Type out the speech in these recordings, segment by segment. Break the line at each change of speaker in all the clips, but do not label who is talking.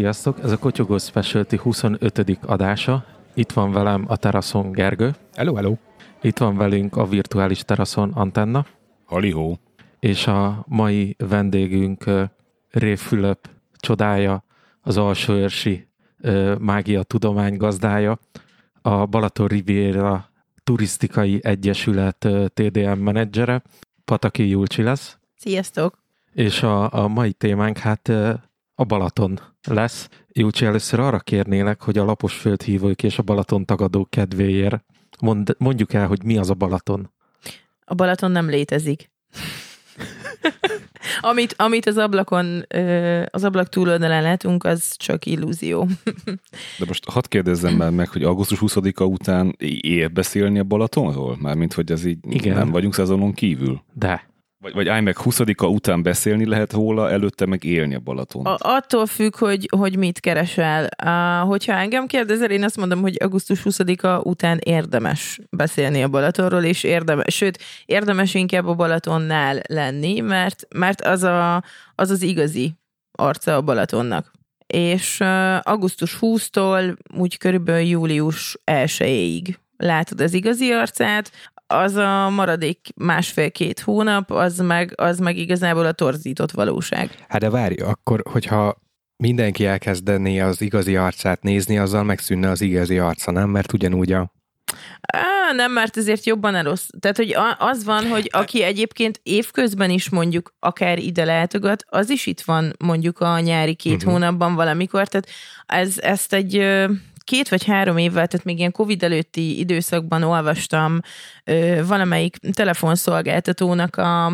Sziasztok! Ez a Kotyogó Specialty 25. adása. Itt van velem a teraszon Gergő.
Hello, hello!
Itt van velünk a virtuális teraszon Antenna.
Halihó!
És a mai vendégünk Rév Fülöp csodája, az alsóörsi mágia tudomány gazdája, a Balaton Riviera Turisztikai Egyesület TDM menedzsere, Pataki Julcsi lesz.
Sziasztok!
És a, a mai témánk hát a Balaton lesz. Júcsi, először arra kérnélek, hogy a lapos földhívók és a Balaton tagadó kedvéért mond, mondjuk el, hogy mi az a Balaton.
A Balaton nem létezik. amit, amit az ablakon, az ablak túloldalán látunk, az csak illúzió.
De most hadd kérdezzem már meg, hogy augusztus 20-a után ér beszélni a Balatonról? Mármint, hogy ez így Igen. nem vagyunk szezonon kívül?
De.
Vagy, vagy állj meg 20-a után beszélni lehet róla, előtte meg élni a Balaton.
A, attól függ, hogy, hogy mit keresel. Uh, hogyha engem kérdezel, én azt mondom, hogy augusztus 20-a után érdemes beszélni a Balatonról, és érdemes, sőt, érdemes inkább a Balatonnál lenni, mert, mert az, a, az az igazi arca a Balatonnak. És uh, augusztus 20-tól úgy körülbelül július 1-ig látod az igazi arcát, az a maradék másfél-két hónap, az meg, az meg igazából a torzított valóság.
Hát de várj, akkor, hogyha mindenki elkezdené az igazi arcát nézni, azzal megszűnne az igazi arca, nem? Mert ugyanúgy a
Á, nem, mert ezért jobban elosz. Tehát, hogy az van, hogy aki egyébként évközben is mondjuk akár ide látogat, az is itt van mondjuk a nyári két uh-huh. hónapban valamikor, tehát ez, ezt egy két vagy három évvel, tehát még ilyen Covid előtti időszakban olvastam ö, valamelyik telefonszolgáltatónak a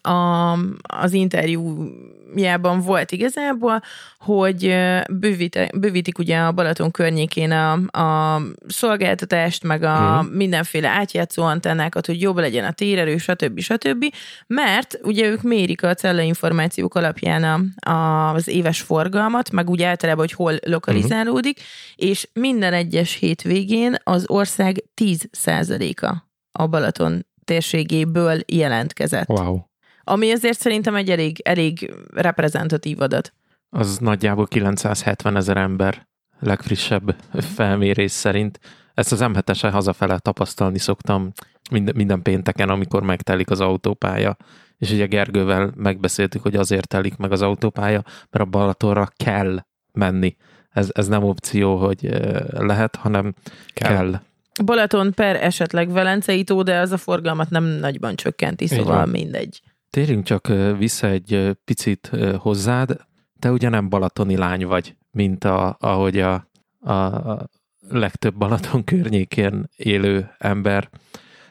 a, az interjújában volt igazából, hogy bővíte, bővítik ugye a Balaton környékén a, a szolgáltatást, meg a hmm. mindenféle átjátszó antennákat, hogy jobb legyen a térerő, stb. stb. Mert ugye ők mérik a információk alapján a, a, az éves forgalmat, meg úgy általában, hogy hol lokalizálódik, hmm. és minden egyes hétvégén az ország 10%-a a Balaton térségéből jelentkezett.
Wow.
Ami azért szerintem egy elég, elég reprezentatív adat.
Az nagyjából 970 ezer ember legfrissebb felmérés szerint. Ezt az m hazafele tapasztalni szoktam minden, minden pénteken, amikor megtelik az autópálya. És ugye Gergővel megbeszéltük, hogy azért telik meg az autópálya, mert a Balatonra kell menni. Ez, ez nem opció, hogy lehet, hanem kell. kell.
Balaton per esetleg Velencei tó, de az a forgalmat nem nagyban csökkenti, szóval mindegy.
Térjünk csak vissza egy picit hozzád. Te ugye nem balatoni lány vagy, mint a, ahogy a, a legtöbb Balaton környékén élő ember.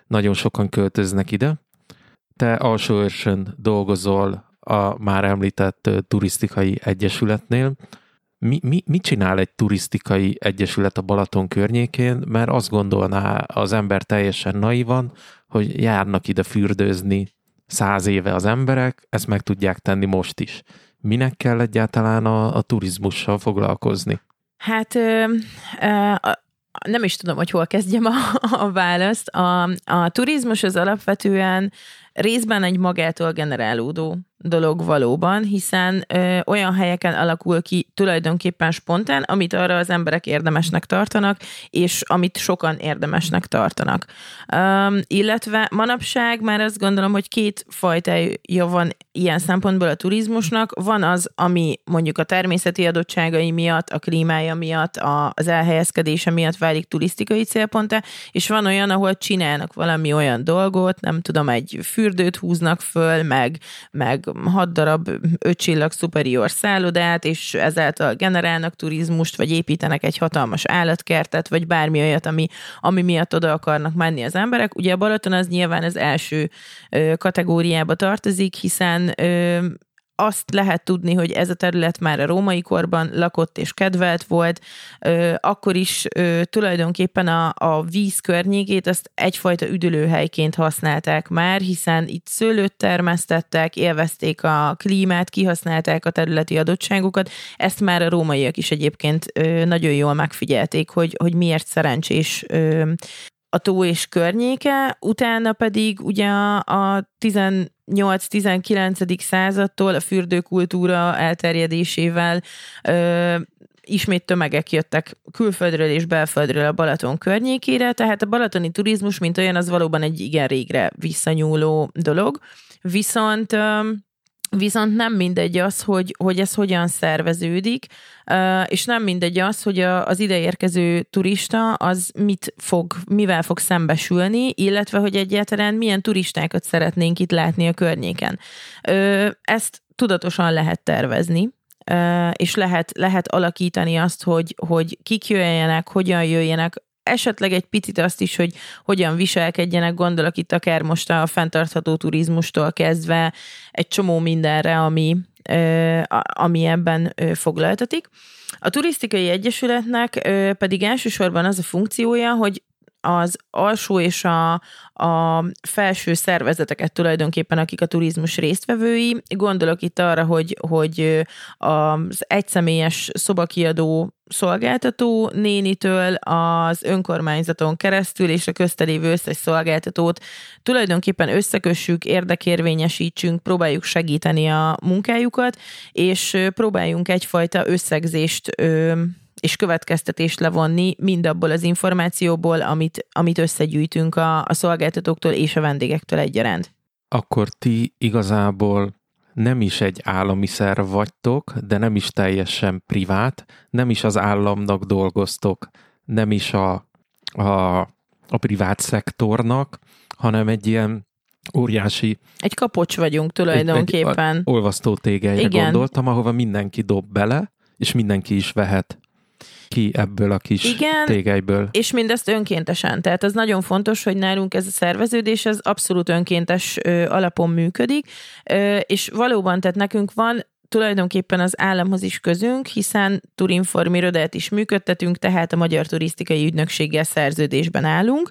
Nagyon sokan költöznek ide. Te alsóörsön dolgozol a már említett turisztikai egyesületnél. Mi, mi, mit csinál egy turisztikai egyesület a Balaton környékén? Mert azt gondolná az ember teljesen naivan, hogy járnak ide fürdőzni, száz éve az emberek, ezt meg tudják tenni most is. Minek kell egyáltalán a, a turizmussal foglalkozni?
Hát ö, ö, nem is tudom, hogy hol kezdjem a, a választ. A, a turizmus az alapvetően részben egy magától generálódó dolog valóban, hiszen ö, olyan helyeken alakul ki tulajdonképpen spontán, amit arra az emberek érdemesnek tartanak, és amit sokan érdemesnek tartanak. Um, illetve manapság már azt gondolom, hogy két fajtája van ilyen szempontból a turizmusnak. Van az, ami mondjuk a természeti adottságai miatt, a klímája miatt, a, az elhelyezkedése miatt válik turisztikai célponttá, és van olyan, ahol csinálnak valami olyan dolgot, nem tudom, egy fürdőt húznak föl, meg, meg hat darab ötcsillag superior szállodát, és ezáltal generálnak turizmust, vagy építenek egy hatalmas állatkertet, vagy bármi olyat, ami, ami miatt oda akarnak menni az emberek. Ugye a Balaton az nyilván az első ö, kategóriába tartozik, hiszen ö, azt lehet tudni, hogy ez a terület már a római korban lakott és kedvelt volt, akkor is tulajdonképpen a, a víz környékét azt egyfajta üdülőhelyként használták már, hiszen itt szőlőt termesztettek, élvezték a klímát, kihasználták a területi adottságokat. Ezt már a rómaiak is egyébként nagyon jól megfigyelték, hogy, hogy miért szerencsés a tó és környéke, utána pedig ugye a, a 8-19. századtól a fürdőkultúra elterjedésével ö, ismét tömegek jöttek külföldről és belföldről a Balaton környékére, tehát a balatoni turizmus, mint olyan, az valóban egy igen régre visszanyúló dolog. Viszont Viszont nem mindegy az, hogy, hogy ez hogyan szerveződik, és nem mindegy az, hogy az ideérkező turista az mit fog, mivel fog szembesülni, illetve hogy egyáltalán milyen turistákat szeretnénk itt látni a környéken. Ezt tudatosan lehet tervezni, és lehet, lehet alakítani azt, hogy, hogy kik jöjjenek, hogyan jöjjenek, esetleg egy picit azt is, hogy hogyan viselkedjenek, gondolok itt akár most a fenntartható turizmustól kezdve egy csomó mindenre, ami, ami ebben foglaltatik. A turisztikai egyesületnek pedig elsősorban az a funkciója, hogy az alsó és a, a felső szervezeteket tulajdonképpen, akik a turizmus résztvevői. Gondolok itt arra, hogy, hogy az egyszemélyes szobakiadó szolgáltató nénitől az önkormányzaton keresztül és a köztelévő összes szolgáltatót tulajdonképpen összekössük, érdekérvényesítsünk, próbáljuk segíteni a munkájukat, és próbáljunk egyfajta összegzést és következtetést levonni mindabból az információból, amit, amit összegyűjtünk a, a szolgáltatóktól és a vendégektől egyaránt.
Akkor ti igazából nem is egy állami szerv vagytok, de nem is teljesen privát, nem is az államnak dolgoztok, nem is a, a, a privát szektornak, hanem egy ilyen óriási...
Egy kapocs vagyunk tulajdonképpen. Egy, egy
olvasztó tégelyre Igen. gondoltam, ahova mindenki dob bele, és mindenki is vehet ki ebből a kis Igen, tégelyből.
és mindezt önkéntesen. Tehát az nagyon fontos, hogy nálunk ez a szerveződés az abszolút önkéntes ö, alapon működik, ö, és valóban, tehát nekünk van tulajdonképpen az államhoz is közünk, hiszen Turinform irodát is működtetünk, tehát a Magyar Turisztikai Ügynökséggel szerződésben állunk,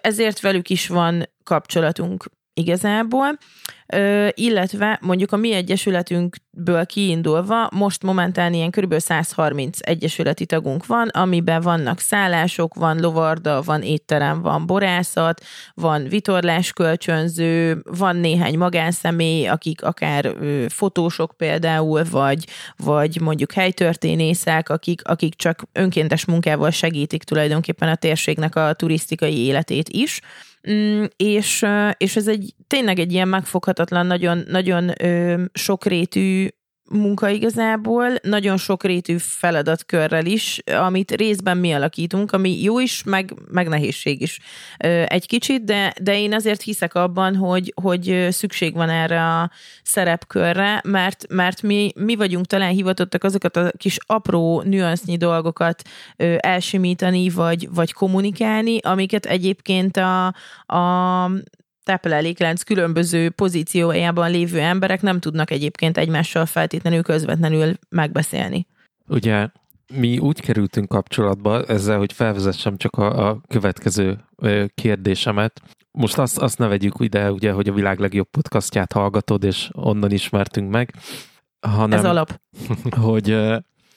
ezért velük is van kapcsolatunk igazából, ö, illetve mondjuk a mi egyesületünkből kiindulva most momentán ilyen kb. 130 egyesületi tagunk van, amiben vannak szállások, van lovarda, van étterem, van borászat, van vitorláskölcsönző, van néhány magánszemély, akik akár ö, fotósok például, vagy, vagy mondjuk helytörténészek, akik, akik csak önkéntes munkával segítik tulajdonképpen a térségnek a turisztikai életét is Mm, és, és ez egy tényleg egy ilyen megfoghatatlan, nagyon, nagyon ö, sokrétű munka igazából, nagyon sokrétű feladatkörrel is, amit részben mi alakítunk, ami jó is, meg, meg nehézség is egy kicsit, de, de én azért hiszek abban, hogy, hogy szükség van erre a szerepkörre, mert, mert mi, mi vagyunk talán hivatottak azokat a kis apró nüansznyi dolgokat elsimítani, vagy, vagy kommunikálni, amiket egyébként a, a tápláléklánc különböző pozíciójában lévő emberek nem tudnak egyébként egymással feltétlenül közvetlenül megbeszélni.
Ugye mi úgy kerültünk kapcsolatba ezzel, hogy felvezessem csak a, a következő kérdésemet. Most azt, azt ne vegyük ide, ugye, hogy a világ legjobb podcastját hallgatod, és onnan ismertünk meg, hanem...
Ez alap.
Hogy...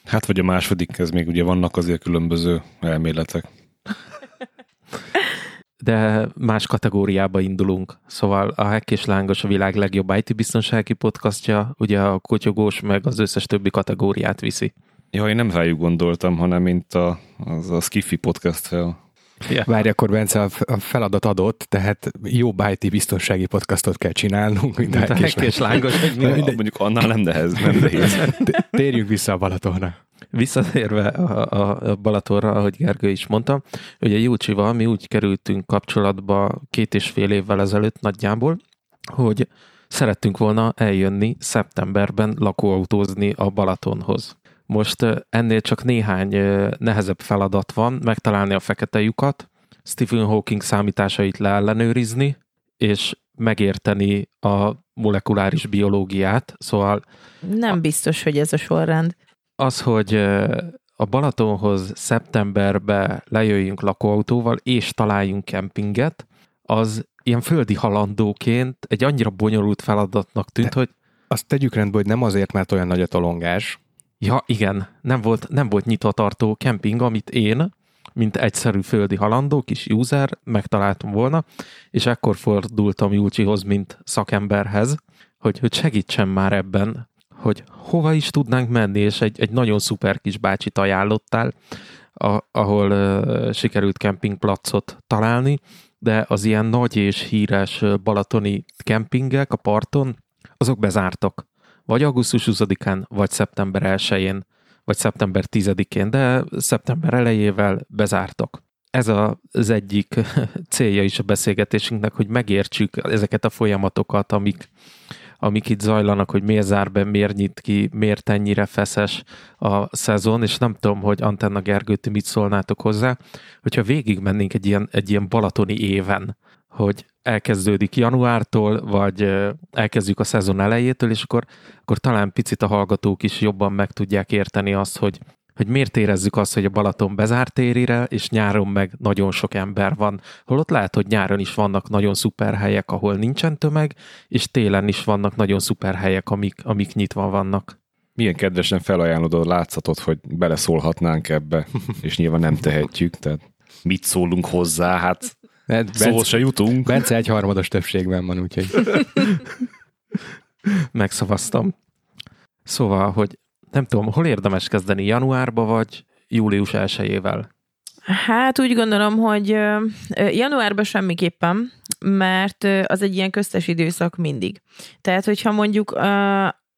Hát vagy a második, ez még ugye vannak azért különböző elméletek
de más kategóriába indulunk. Szóval a Hack és Lángos a világ legjobb IT biztonsági podcastja, ugye a kotyogós meg az összes többi kategóriát viszi.
Ja, én nem rájuk gondoltam, hanem mint a, az a Skiffy podcast fel.
Yeah. Várj, akkor Bence a feladat adott, tehát jó IT biztonsági podcastot kell csinálnunk, mint a
Hack és Lángos.
Mondjuk annál nem nehez, nem nehéz.
Térjünk vissza a Balatonra.
Visszatérve a, a Balatorra, ahogy Gergő is mondta, ugye Júcsival mi úgy kerültünk kapcsolatba két és fél évvel ezelőtt nagyjából, hogy szerettünk volna eljönni szeptemberben lakóautózni a Balatonhoz. Most ennél csak néhány nehezebb feladat van, megtalálni a fekete lyukat, Stephen Hawking számításait leellenőrizni, és megérteni a molekuláris biológiát, szóval...
Nem biztos, hogy ez a sorrend
az, hogy a Balatonhoz szeptemberbe lejöjjünk lakóautóval, és találjunk kempinget, az ilyen földi halandóként egy annyira bonyolult feladatnak tűnt, De hogy...
Azt tegyük rendbe, hogy nem azért, mert olyan nagy a tolongás.
Ja, igen. Nem volt, nem volt nyitvatartó kemping, amit én, mint egyszerű földi halandó, kis user, megtaláltam volna, és ekkor fordultam Júcsihoz, mint szakemberhez, hogy, hogy segítsen már ebben, hogy hova is tudnánk menni, és egy, egy nagyon szuper kis bácsit ajánlottál, a, ahol uh, sikerült kempingplacot találni, de az ilyen nagy és híres balatoni kempingek a parton, azok bezártak. Vagy augusztus 20-án, vagy szeptember 1-én, vagy szeptember 10-én, de szeptember elejével bezártak. Ez az egyik célja is a beszélgetésünknek, hogy megértsük ezeket a folyamatokat, amik, amik itt zajlanak, hogy miért zár be, miért nyit ki, miért ennyire feszes a szezon, és nem tudom, hogy Antenna Gergő, ti mit szólnátok hozzá, hogyha végig mennénk egy ilyen, egy ilyen balatoni éven, hogy elkezdődik januártól, vagy elkezdjük a szezon elejétől, és akkor, akkor talán picit a hallgatók is jobban meg tudják érteni azt, hogy hogy miért érezzük azt, hogy a Balaton bezárt térire, és nyáron meg nagyon sok ember van. Holott lehet, hogy nyáron is vannak nagyon szuper helyek, ahol nincsen tömeg, és télen is vannak nagyon szuper helyek, amik, amik nyitva vannak.
Milyen kedvesen felajánlod a látszatot, hogy beleszólhatnánk ebbe, és nyilván nem tehetjük, tehát mit szólunk hozzá, hát Szóhoz se jutunk.
Bence egy harmados többségben van, úgyhogy...
Megszavaztam. Szóval, hogy nem tudom, hol érdemes kezdeni, januárba vagy július 1
Hát úgy gondolom, hogy januárban semmiképpen, mert az egy ilyen köztes időszak mindig. Tehát, hogyha mondjuk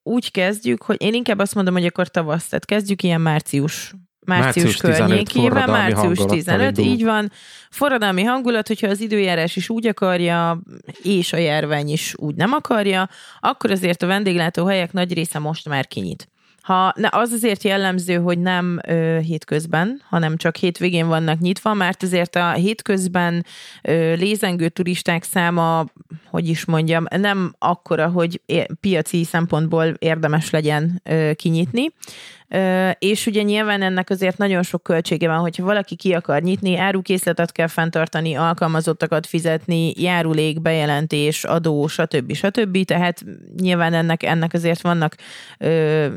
úgy kezdjük, hogy én inkább azt mondom, hogy akkor tavasz, tehát kezdjük ilyen március március, március környékében, március 15, így van. Forradalmi hangulat, hogyha az időjárás is úgy akarja, és a járvány is úgy nem akarja, akkor azért a vendéglátóhelyek nagy része most már kinyit. Ha, ne, az azért jellemző, hogy nem ö, hétközben, hanem csak hétvégén vannak nyitva, mert azért a hétközben ö, lézengő turisták száma, hogy is mondjam, nem akkora, hogy piaci szempontból érdemes legyen ö, kinyitni és ugye nyilván ennek azért nagyon sok költsége van, hogyha valaki ki akar nyitni, árukészletet kell fenntartani, alkalmazottakat fizetni, járulék, bejelentés, adó, stb. stb. Tehát nyilván ennek, ennek azért vannak ö,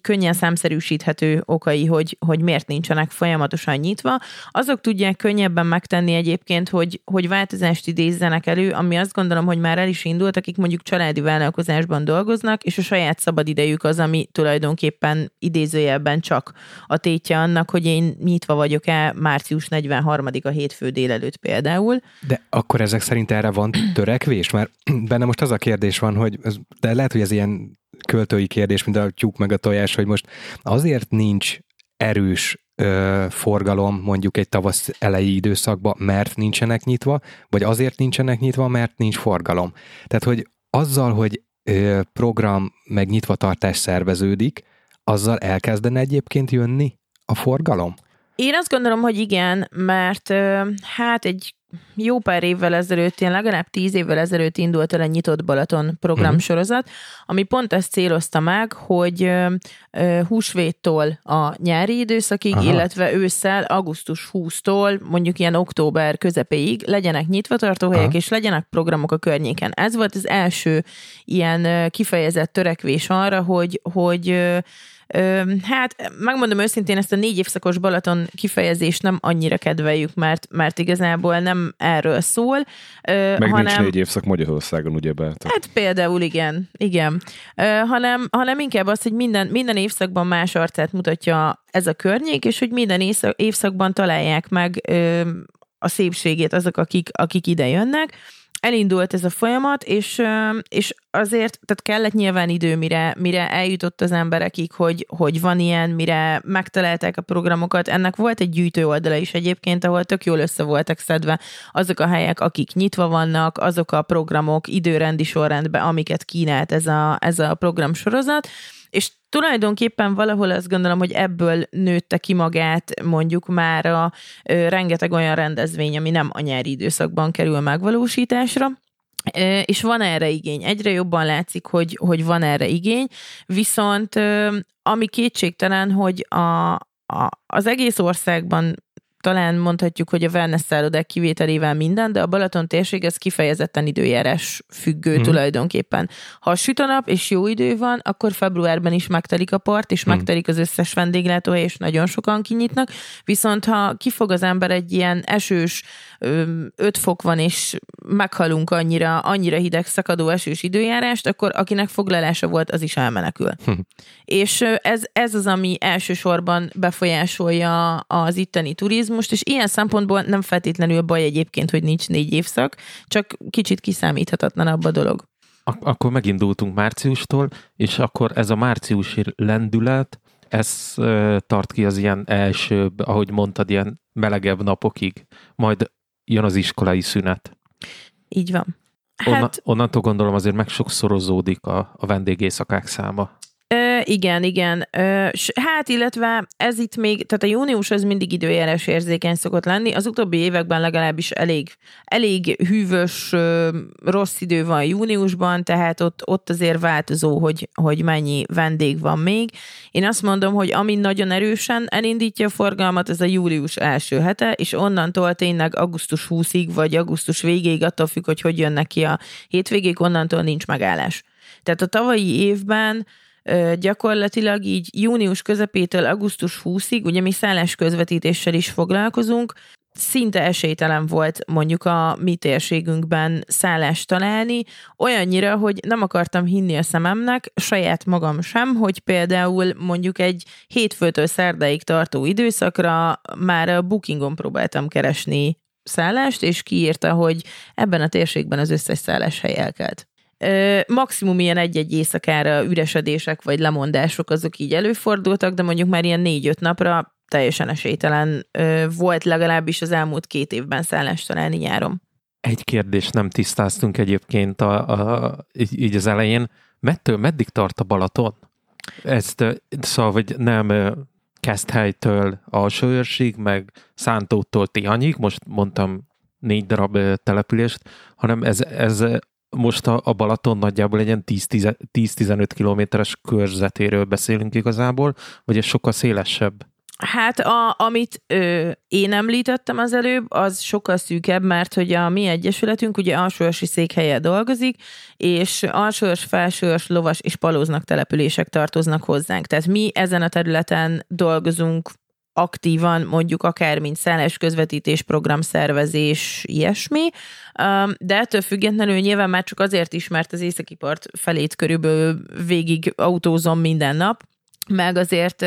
könnyen számszerűsíthető okai, hogy, hogy miért nincsenek folyamatosan nyitva. Azok tudják könnyebben megtenni egyébként, hogy, hogy változást idézzenek elő, ami azt gondolom, hogy már el is indult, akik mondjuk családi vállalkozásban dolgoznak, és a saját szabadidejük az, ami tulajdonképpen idéző idézőjelben csak a tétje annak, hogy én nyitva vagyok-e március 43-a hétfő délelőtt például.
De akkor ezek szerint erre van törekvés? Mert benne most az a kérdés van, hogy ez, de lehet, hogy ez ilyen költői kérdés, mint a tyúk meg a tojás, hogy most azért nincs erős ö, forgalom mondjuk egy tavasz elejé időszakban, mert nincsenek nyitva, vagy azért nincsenek nyitva, mert nincs forgalom. Tehát, hogy azzal, hogy ö, program meg nyitvatartás szerveződik, azzal elkezdene egyébként jönni a forgalom?
Én azt gondolom, hogy igen, mert hát egy jó pár évvel ezelőtt, ilyen legalább tíz évvel ezelőtt indult el egy nyitott Balaton programsorozat, uh-huh. ami pont ezt célozta meg, hogy húsvéttól a nyári időszakig, Aha. illetve ősszel, augusztus 20-tól mondjuk ilyen október közepéig legyenek nyitvatartóhelyek, Aha. és legyenek programok a környéken. Ez volt az első ilyen kifejezett törekvés arra, hogy, hogy Hát megmondom őszintén, ezt a négy évszakos Balaton kifejezést nem annyira kedveljük, mert, mert igazából nem erről szól.
Meg hanem, nincs négy évszak Magyarországon, ugye be?
Hát például igen, igen. Hanem, hanem inkább az, hogy minden, minden évszakban más arcát mutatja ez a környék, és hogy minden évszakban találják meg a szépségét azok, akik, akik ide jönnek elindult ez a folyamat, és, és azért, tehát kellett nyilván idő, mire, mire eljutott az emberekig, hogy, hogy van ilyen, mire megtalálták a programokat. Ennek volt egy gyűjtő oldala is egyébként, ahol tök jól össze voltak szedve azok a helyek, akik nyitva vannak, azok a programok időrendi sorrendben, amiket kínált ez a, ez a programsorozat, és tulajdonképpen valahol azt gondolom, hogy ebből nőtte ki magát mondjuk már a ö, rengeteg olyan rendezvény, ami nem a nyári időszakban kerül megvalósításra, és van erre igény. Egyre jobban látszik, hogy, hogy van erre igény, viszont ami kétségtelen, hogy a, a, az egész országban talán mondhatjuk, hogy a wellness szállodák kivételével minden, de a Balaton térség ez kifejezetten időjárás függő mm. tulajdonképpen. Ha süt a nap és jó idő van, akkor februárban is megtelik a part, és mm. megtelik az összes vendéglátóhely, és nagyon sokan kinyitnak. Viszont ha kifog az ember egy ilyen esős, 5 fok van, és meghalunk annyira, annyira hideg, szakadó esős időjárást, akkor akinek foglalása volt, az is elmenekül. Hm. És ez, ez az, ami elsősorban befolyásolja az itteni turizmust, és ilyen szempontból nem feltétlenül baj egyébként, hogy nincs négy évszak, csak kicsit kiszámíthatatlanabb a dolog.
Ak- akkor megindultunk márciustól, és akkor ez a márciusi lendület, ez tart ki az ilyen első, ahogy mondtad, ilyen melegebb napokig, majd jön az iskolai szünet.
Így van.
Hát... Onna, onnantól gondolom azért megsokszorozódik a, a vendégészakák száma.
Ö, igen, igen. Ö, hát, illetve ez itt még, tehát a június az mindig időjárás érzékeny szokott lenni. Az utóbbi években legalábbis elég, elég hűvös, ö, rossz idő van júniusban, tehát ott, ott azért változó, hogy, hogy mennyi vendég van még. Én azt mondom, hogy ami nagyon erősen elindítja a forgalmat, ez a július első hete, és onnantól tényleg augusztus 20-ig, vagy augusztus végéig, attól függ, hogy hogy jönnek ki a hétvégék, onnantól nincs megállás. Tehát a tavalyi évben gyakorlatilag így június közepétől augusztus 20-ig, ugye mi szállás közvetítéssel is foglalkozunk, szinte esélytelen volt mondjuk a mi térségünkben szállást találni, olyannyira, hogy nem akartam hinni a szememnek, saját magam sem, hogy például mondjuk egy hétfőtől szerdáig tartó időszakra már a bookingon próbáltam keresni szállást, és kiírta, hogy ebben a térségben az összes szálláshely elkelt maximum ilyen egy-egy éjszakára üresedések vagy lemondások azok így előfordultak, de mondjuk már ilyen négy-öt napra teljesen esélytelen volt legalábbis az elmúlt két évben szállást találni nyáron.
Egy kérdést nem tisztáztunk egyébként a, a, így, így az elején. Mettől meddig tart a Balaton? Ezt, szóval, hogy nem Keszthelytől Alsóőrsig, meg Szántótól Tihanyig, most mondtam négy darab települést, hanem ez, ez most a, a Balaton nagyjából egy ilyen 10-15 kilométeres körzetéről beszélünk igazából, vagy ez sokkal szélesebb?
Hát a, amit ö, én említettem az előbb, az sokkal szűkebb, mert hogy a mi egyesületünk ugye alsóörsi székhelye dolgozik, és alsóörs, felsőörs, lovas és palóznak települések tartoznak hozzánk. Tehát mi ezen a területen dolgozunk aktívan, mondjuk akár mint szállás közvetítés, programszervezés, ilyesmi, de ettől függetlenül nyilván már csak azért is, mert az északi part felét körülbelül végig autózom minden nap, meg azért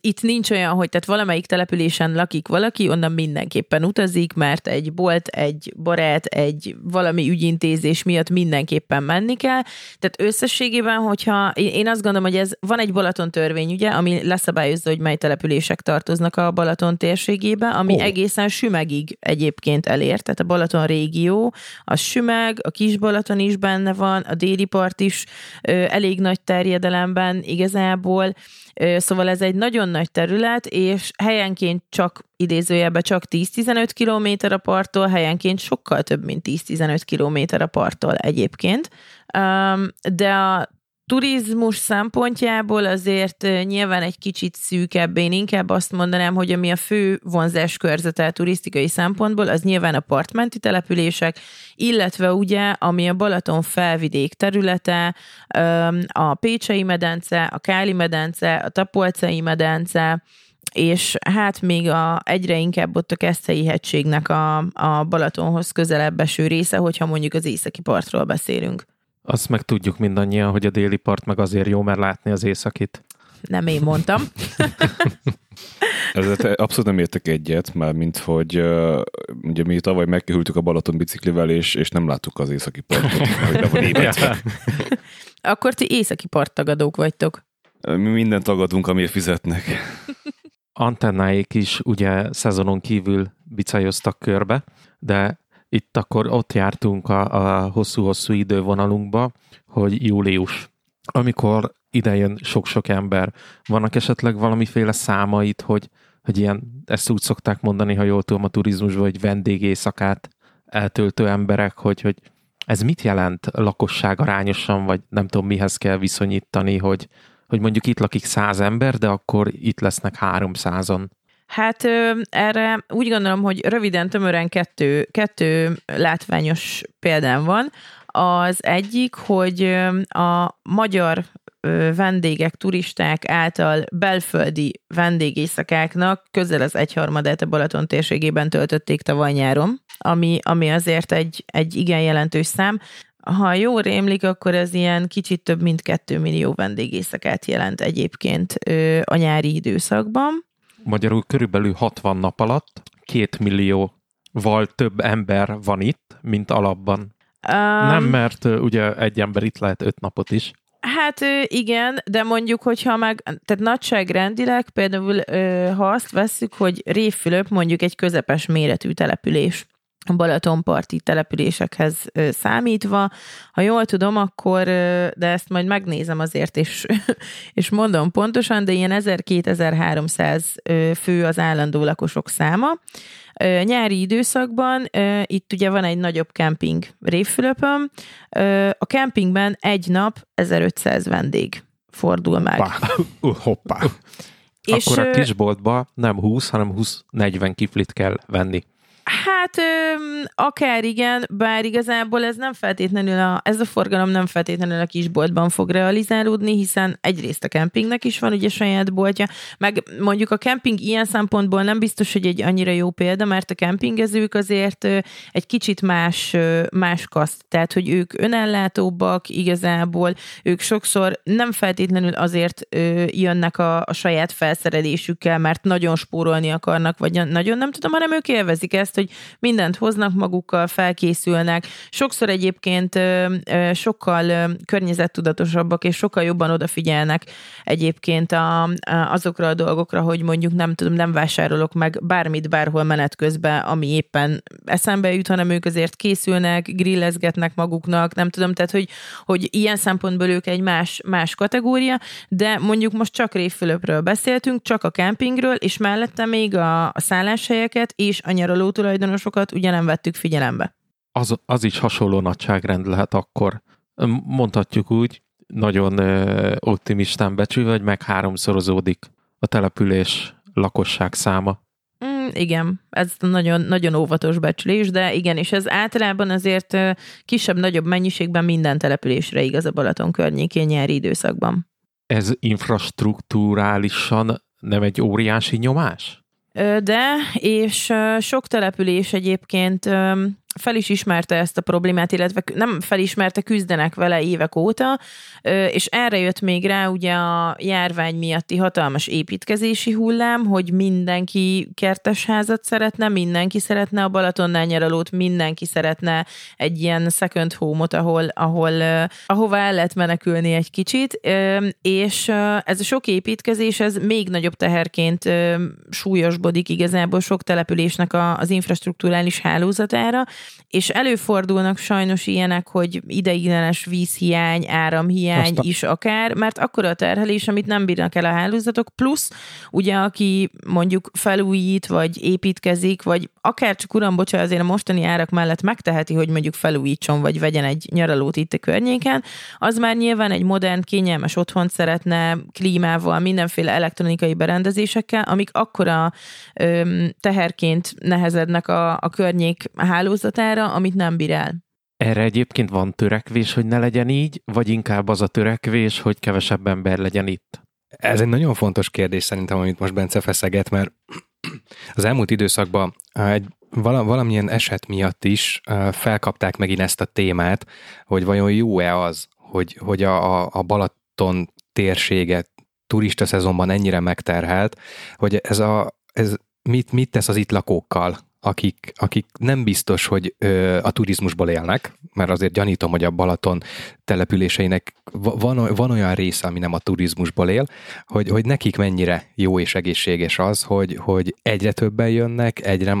itt nincs olyan, hogy tehát valamelyik településen lakik valaki, onnan mindenképpen utazik, mert egy bolt, egy barát, egy valami ügyintézés miatt mindenképpen menni kell. Tehát összességében, hogyha én azt gondolom, hogy ez van egy Balaton törvény, ugye, ami leszabályozza, hogy mely települések tartoznak a Balaton térségébe, ami oh. egészen Sümegig egyébként elér, tehát a Balaton régió, a Sümeg, a Kis Balaton is benne van, a déli part is ö, elég nagy terjedelemben, igazából, szóval ez egy nagyon nagy terület, és helyenként csak idézőjelben csak 10-15 km a parttól, helyenként sokkal több, mint 10-15 km a parttól egyébként. De a turizmus szempontjából azért nyilván egy kicsit szűkebb. Én inkább azt mondanám, hogy ami a fő vonzás körzete turisztikai szempontból, az nyilván a partmenti települések, illetve ugye, ami a Balaton felvidék területe, a Pécsei medence, a Káli medence, a Tapolcai medence, és hát még a, egyre inkább ott a Keszthelyi hegységnek a, a Balatonhoz közelebb eső része, hogyha mondjuk az északi partról beszélünk.
Azt meg tudjuk mindannyian, hogy a déli part meg azért jó, mert látni az északit.
Nem én mondtam.
Ezzel abszolút nem értek egyet, mert mint hogy uh, ugye mi tavaly megkehültük a Balaton biciklivel, és, és nem láttuk az északi partot, hogy van
Akkor ti északi parttagadók vagytok.
Mi mindent tagadunk, amiért fizetnek.
Antennáik is ugye szezonon kívül bicajoztak körbe, de itt akkor ott jártunk a, a hosszú-hosszú idővonalunkba, hogy július, amikor idejön sok-sok ember. Vannak esetleg valamiféle számait, hogy, hogy ilyen, ezt úgy szokták mondani, ha jól tudom a turizmusban, hogy vendégészakát eltöltő emberek, hogy, hogy ez mit jelent lakosság arányosan, vagy nem tudom mihez kell viszonyítani, hogy, hogy mondjuk itt lakik száz ember, de akkor itt lesznek háromszázon.
Hát erre úgy gondolom, hogy röviden, tömören kettő, kettő látványos példám van. Az egyik, hogy a magyar vendégek, turisták által belföldi vendégészakáknak közel az egyharmadát a Balaton térségében töltötték tavaly nyáron, ami, ami azért egy, egy igen jelentős szám. Ha jól rémlik, akkor ez ilyen kicsit több mint 2 millió vendégészakát jelent egyébként a nyári időszakban.
Magyarul körülbelül 60 nap alatt 2 millióval több ember van itt, mint alapban. Um, Nem, mert ugye egy ember itt lehet 5 napot is.
Hát igen, de mondjuk, hogyha meg, tehát nagyságrendileg például, ha azt vesszük, hogy Révfülöp mondjuk egy közepes méretű település, Balatonparti településekhez számítva. Ha jól tudom, akkor, de ezt majd megnézem azért, és, és mondom pontosan, de ilyen 1000-2300 fő az állandó lakosok száma. Nyári időszakban itt ugye van egy nagyobb kemping Révfülöpön. A kempingben egy nap 1500 vendég fordul meg.
Hoppá. Uh, hoppá.
És, Akkor a kisboltba nem 20, hanem 20-40 kiflit kell venni.
Hát akár igen, bár igazából ez nem feltétlenül a, ez a forgalom nem feltétlenül a kisboltban fog realizálódni, hiszen egyrészt a kempingnek is van ugye saját boltja, meg mondjuk a kemping ilyen szempontból nem biztos, hogy egy annyira jó példa, mert a kempingezők azért egy kicsit más, ö, más kaszt, tehát hogy ők önellátóbbak igazából, ők sokszor nem feltétlenül azért jönnek a, a saját felszerelésükkel, mert nagyon spórolni akarnak, vagy nagyon nem tudom, hanem ők élvezik ezt, hogy mindent hoznak magukkal, felkészülnek. Sokszor egyébként sokkal környezettudatosabbak, és sokkal jobban odafigyelnek egyébként a, azokra a dolgokra, hogy mondjuk nem tudom, nem vásárolok meg bármit bárhol menet közben, ami éppen eszembe jut, hanem ők azért készülnek, grillezgetnek maguknak, nem tudom, tehát hogy, hogy ilyen szempontból ők egy más, más kategória, de mondjuk most csak Révfülöpről beszéltünk, csak a kempingről, és mellette még a, a szálláshelyeket és a nyaraló tulajdonosokat ugye nem vettük figyelembe.
Az, az is hasonló nagyságrend lehet akkor. Mondhatjuk úgy, nagyon optimistán becsülve, hogy meg háromszorozódik a település lakosság száma.
Mm, igen, ez nagyon, nagyon óvatos becslés, de igen, és ez általában azért kisebb-nagyobb mennyiségben minden településre igaz a Balaton környékén nyári időszakban.
Ez infrastruktúrálisan nem egy óriási nyomás?
De, és sok település egyébként fel is ismerte ezt a problémát, illetve nem felismerte, küzdenek vele évek óta, és erre jött még rá ugye a járvány miatti hatalmas építkezési hullám, hogy mindenki kertesházat szeretne, mindenki szeretne a Balatonnál nyaralót, mindenki szeretne egy ilyen second home-ot, ahol, ahol ahova el lehet menekülni egy kicsit, és ez a sok építkezés, ez még nagyobb teherként súlyosbodik igazából sok településnek az infrastruktúrális hálózatára, és előfordulnak sajnos ilyenek, hogy ideiglenes vízhiány, áramhiány Aztán. is akár, mert akkor a terhelés, amit nem bírnak el a hálózatok, plusz ugye aki mondjuk felújít, vagy építkezik, vagy akár csak uram, bocsa, azért a mostani árak mellett megteheti, hogy mondjuk felújítson, vagy vegyen egy nyaralót itt a környéken, az már nyilván egy modern, kényelmes otthont szeretne, klímával, mindenféle elektronikai berendezésekkel, amik akkora öm, teherként nehezednek a, a környék hálózatán, határa, amit nem bír el.
Erre egyébként van törekvés, hogy ne legyen így, vagy inkább az a törekvés, hogy kevesebb ember legyen itt?
Ez egy nagyon fontos kérdés szerintem, amit most Bence feszeget, mert az elmúlt időszakban egy valamilyen eset miatt is felkapták megint ezt a témát, hogy vajon jó-e az, hogy, hogy a, a Balaton térséget turista szezonban ennyire megterhelt, hogy ez, a, ez mit, mit tesz az itt lakókkal, akik, akik nem biztos, hogy ö, a turizmusból élnek, mert azért gyanítom, hogy a Balaton településeinek van, van olyan része, ami nem a turizmusból él, hogy, hogy nekik mennyire jó és egészséges az, hogy, hogy egyre többen jönnek, egyre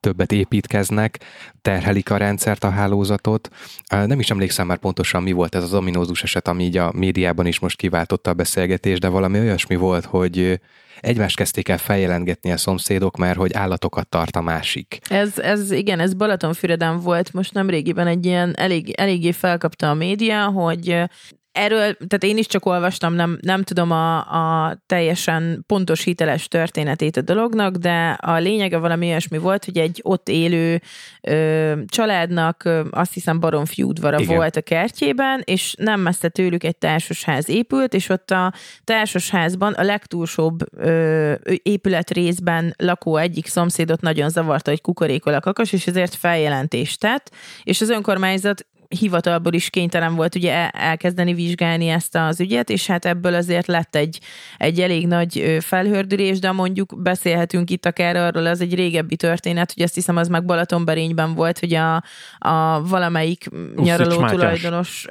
többet építkeznek, terhelik a rendszert, a hálózatot. Nem is emlékszem már pontosan, mi volt ez az ominózus eset, ami így a médiában is most kiváltotta a beszélgetést, de valami olyasmi volt, hogy egymást kezdték el feljelentgetni a szomszédok, mert hogy állatokat tart a másik.
Ez, ez igen, ez Balatonfüreden volt most nem régiben egy ilyen elég, eléggé felkapta a média, hogy erről, tehát én is csak olvastam, nem, nem tudom a, a teljesen pontos hiteles történetét a dolognak, de a lényege valami olyasmi volt, hogy egy ott élő ö, családnak ö, azt hiszem baromfi udvara Igen. volt a kertjében, és nem messze tőlük egy társasház épült, és ott a társasházban a legtúlsóbb ö, épület részben lakó egyik szomszédot nagyon zavarta, hogy kukorékol a kakas, és ezért feljelentést tett, és az önkormányzat hivatalból is kénytelen volt ugye elkezdeni vizsgálni ezt az ügyet, és hát ebből azért lett egy, egy elég nagy felhördülés, de mondjuk beszélhetünk itt akár arról, az egy régebbi történet, hogy azt hiszem az meg Balatonberényben volt, hogy a, a valamelyik Usz, nyaraló tulajdonos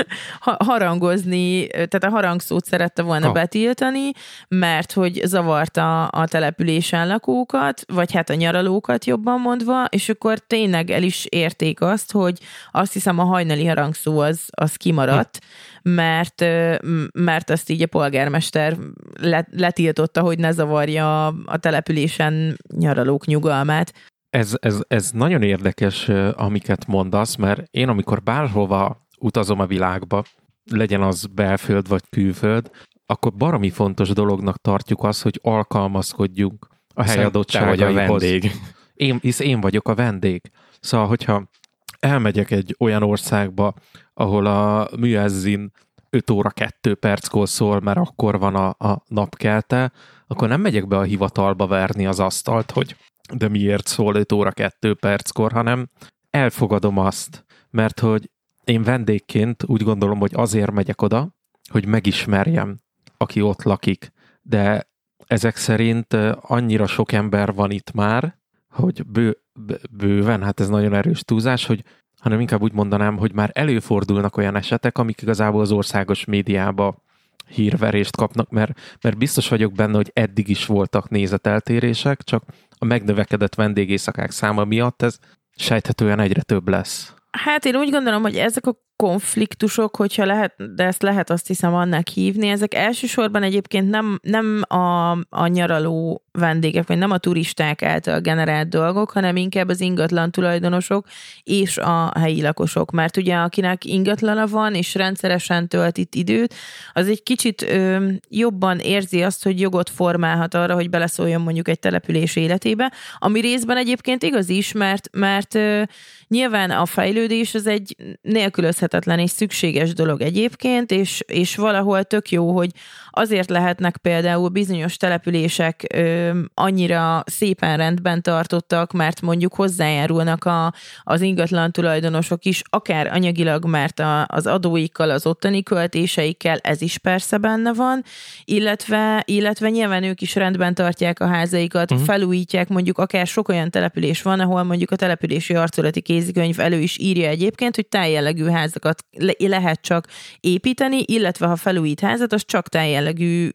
harangozni, tehát a harangszót szerette volna ha. betiltani, mert hogy zavarta a településen lakókat, vagy hát a nyaralókat jobban mondva, és akkor tényleg el is érték azt, hogy azt hiszem a hajnali harangszó az, az kimaradt, mert, mert azt így a polgármester letiltotta, hogy ne zavarja a településen nyaralók nyugalmát.
Ez, ez, ez nagyon érdekes, amiket mondasz, mert én amikor bárhova utazom a világba, legyen az belföld vagy külföld, akkor baromi fontos dolognak tartjuk azt, hogy alkalmazkodjunk a helyadottságaihoz. vagy a vendég. Én, hisz én vagyok a vendég. Szóval, hogyha elmegyek egy olyan országba, ahol a műezzin 5 óra 2 perckor szól, mert akkor van a, a napkelte, akkor nem megyek be a hivatalba verni az asztalt, hogy de miért szól 5 óra 2 perckor, hanem elfogadom azt, mert hogy én vendégként úgy gondolom, hogy azért megyek oda, hogy megismerjem, aki ott lakik, de ezek szerint annyira sok ember van itt már, hogy bő, bőven, hát ez nagyon erős túlzás, hogy hanem inkább úgy mondanám, hogy már előfordulnak olyan esetek, amik igazából az országos médiába hírverést kapnak, mert, mert biztos vagyok benne, hogy eddig is voltak nézeteltérések, csak a megnövekedett vendégészakák száma miatt ez sejthetően egyre több lesz.
Hát én úgy gondolom, hogy ezek a konfliktusok, hogyha lehet, de ezt lehet azt hiszem annak hívni, ezek elsősorban egyébként nem, nem a, a nyaraló vendégek, vagy nem a turisták által generált dolgok, hanem inkább az ingatlan tulajdonosok és a helyi lakosok. Mert ugye akinek ingatlana van, és rendszeresen tölt itt időt, az egy kicsit ö, jobban érzi azt, hogy jogot formálhat arra, hogy beleszóljon mondjuk egy település életébe, ami részben egyébként igaz is, mert, mert ö, nyilván a fejlődés az egy nélkülözhetetlen elengedhetetlen és szükséges dolog egyébként, és, és valahol tök jó, hogy azért lehetnek például bizonyos települések ö, annyira szépen rendben tartottak, mert mondjuk hozzájárulnak a, az ingatlan tulajdonosok is, akár anyagilag, mert a, az adóikkal, az ottani költéseikkel, ez is persze benne van, illetve, illetve nyilván ők is rendben tartják a házaikat, uh-huh. felújítják, mondjuk akár sok olyan település van, ahol mondjuk a települési arculati kézikönyv elő is írja egyébként, hogy tájjellegű házakat le- lehet csak építeni, illetve ha felújít házat, az csak tájjellegű jellegű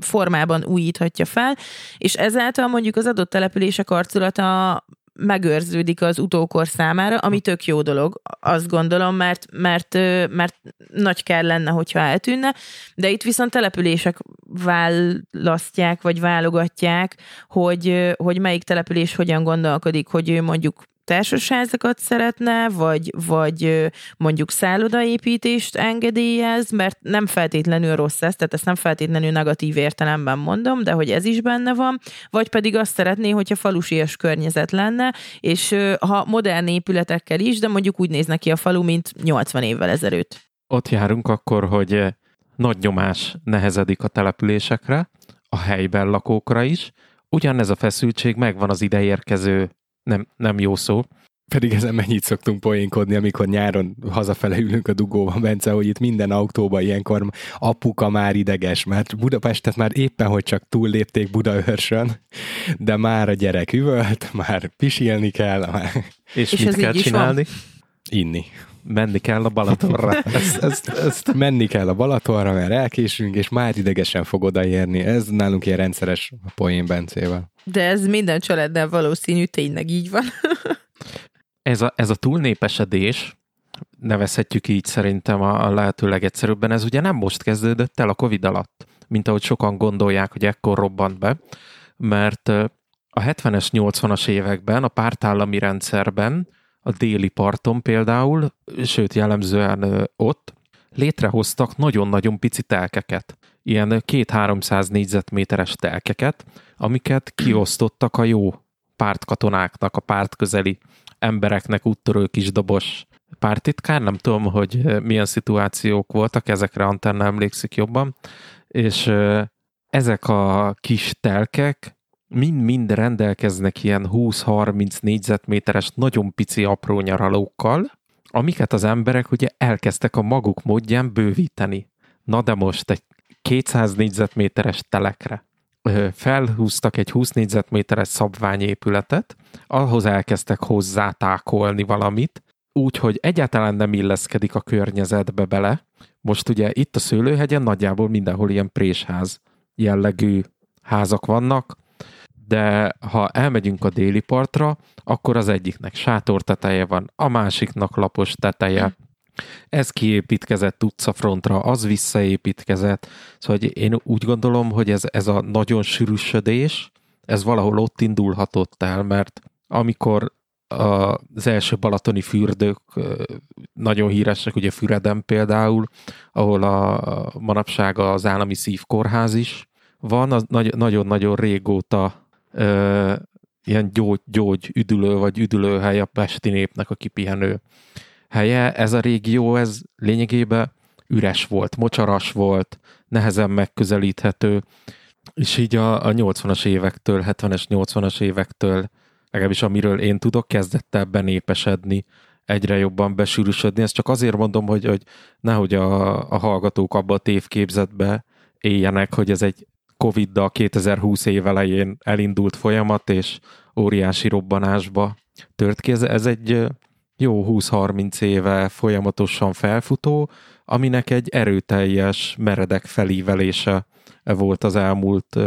formában újíthatja fel, és ezáltal mondjuk az adott települések arculata megőrződik az utókor számára, ami tök jó dolog, azt gondolom, mert, mert, mert nagy kell lenne, hogyha eltűnne, de itt viszont települések választják, vagy válogatják, hogy, hogy melyik település hogyan gondolkodik, hogy ő mondjuk társasházakat szeretne, vagy, vagy mondjuk szállodaépítést engedélyez, mert nem feltétlenül rossz ez, tehát ezt nem feltétlenül negatív értelemben mondom, de hogy ez is benne van, vagy pedig azt szeretné, hogyha falusias környezet lenne, és ha modern épületekkel is, de mondjuk úgy néz neki a falu, mint 80 évvel ezelőtt.
Ott járunk akkor, hogy nagy nyomás nehezedik a településekre, a helyben lakókra is, ugyanez a feszültség megvan az ideérkező nem, nem jó szó.
Pedig ezen mennyit szoktunk poénkodni, amikor nyáron hazafele ülünk a dugóban, Bence, hogy itt minden autóban ilyenkor apuka már ideges, mert Budapestet már éppen, hogy csak túllépték Budaörsön, de már a gyerek üvölt, már pisilni kell. Már...
És, És mit kell csinálni?
Inni
menni kell a Balatonra.
ezt, ezt, ezt menni kell a Balatonra, mert elkésünk, és már idegesen fog odaérni. Ez nálunk ilyen rendszeres poén Bencével.
De ez minden családdal valószínű, tényleg így van.
ez, a, ez a túlnépesedés, nevezhetjük így szerintem a, a lehető legegyszerűbben, ez ugye nem most kezdődött el a Covid alatt, mint ahogy sokan gondolják, hogy ekkor robbant be, mert a 70-es, 80-as években a pártállami rendszerben a déli parton például, sőt jellemzően ott, létrehoztak nagyon-nagyon pici telkeket, ilyen két-háromszáz négyzetméteres telkeket, amiket kiosztottak a jó pártkatonáknak, a pártközeli embereknek, úttörő kisdobos pártitkár, nem tudom, hogy milyen szituációk voltak, ezekre Antenna emlékszik jobban, és ezek a kis telkek mind-mind rendelkeznek ilyen 20-30 négyzetméteres, nagyon pici apró nyaralókkal, amiket az emberek ugye elkezdtek a maguk módján bővíteni. Na de most egy 200 négyzetméteres telekre felhúztak egy 20 négyzetméteres szabványépületet, ahhoz elkezdtek hozzátákolni valamit, úgy, hogy egyáltalán nem illeszkedik a környezetbe bele. Most ugye itt a szőlőhegyen nagyjából mindenhol ilyen présház jellegű házak vannak, de ha elmegyünk a déli partra, akkor az egyiknek sátor teteje van, a másiknak lapos teteje. Ez kiépítkezett utcafrontra, az visszaépítkezett. Szóval én úgy gondolom, hogy ez, ez a nagyon sűrűsödés, ez valahol ott indulhatott el, mert amikor az első balatoni fürdők nagyon híresek, ugye Füreden például, ahol a manapság az állami szívkórház is van, az nagyon-nagyon régóta ö, ilyen gyógy, gyógy üdülő vagy üdülőhely a pesti népnek a kipihenő helye. Ez a régió, ez lényegében üres volt, mocsaras volt, nehezen megközelíthető, és így a, a 80-as évektől, 70-es, 80-as évektől, legalábbis amiről én tudok, kezdett el benépesedni, egyre jobban besűrűsödni. Ezt csak azért mondom, hogy, hogy nehogy a, a hallgatók abba a tévképzetbe éljenek, hogy ez egy Covid-dal 2020 év elején elindult folyamat, és óriási robbanásba tört ki. Ez, ez egy jó 20-30 éve folyamatosan felfutó, aminek egy erőteljes, meredek felívelése volt az elmúlt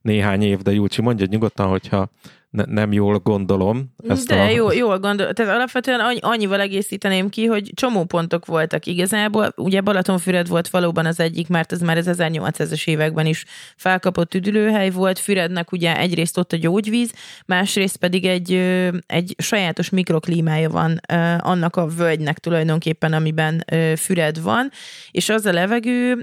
néhány év, de Júlcsi mondja nyugodtan, hogyha ne, nem jól gondolom.
Ezt De a... jó, jól gondolom. Tehát alapvetően annyival egészíteném ki, hogy csomó pontok voltak igazából. Ugye Balatonfüred volt valóban az egyik, mert ez már az 1800-es években is felkapott üdülőhely volt. Fürednek ugye egyrészt ott a gyógyvíz, másrészt pedig egy, egy sajátos mikroklímája van annak a völgynek tulajdonképpen, amiben Füred van, és az a levegő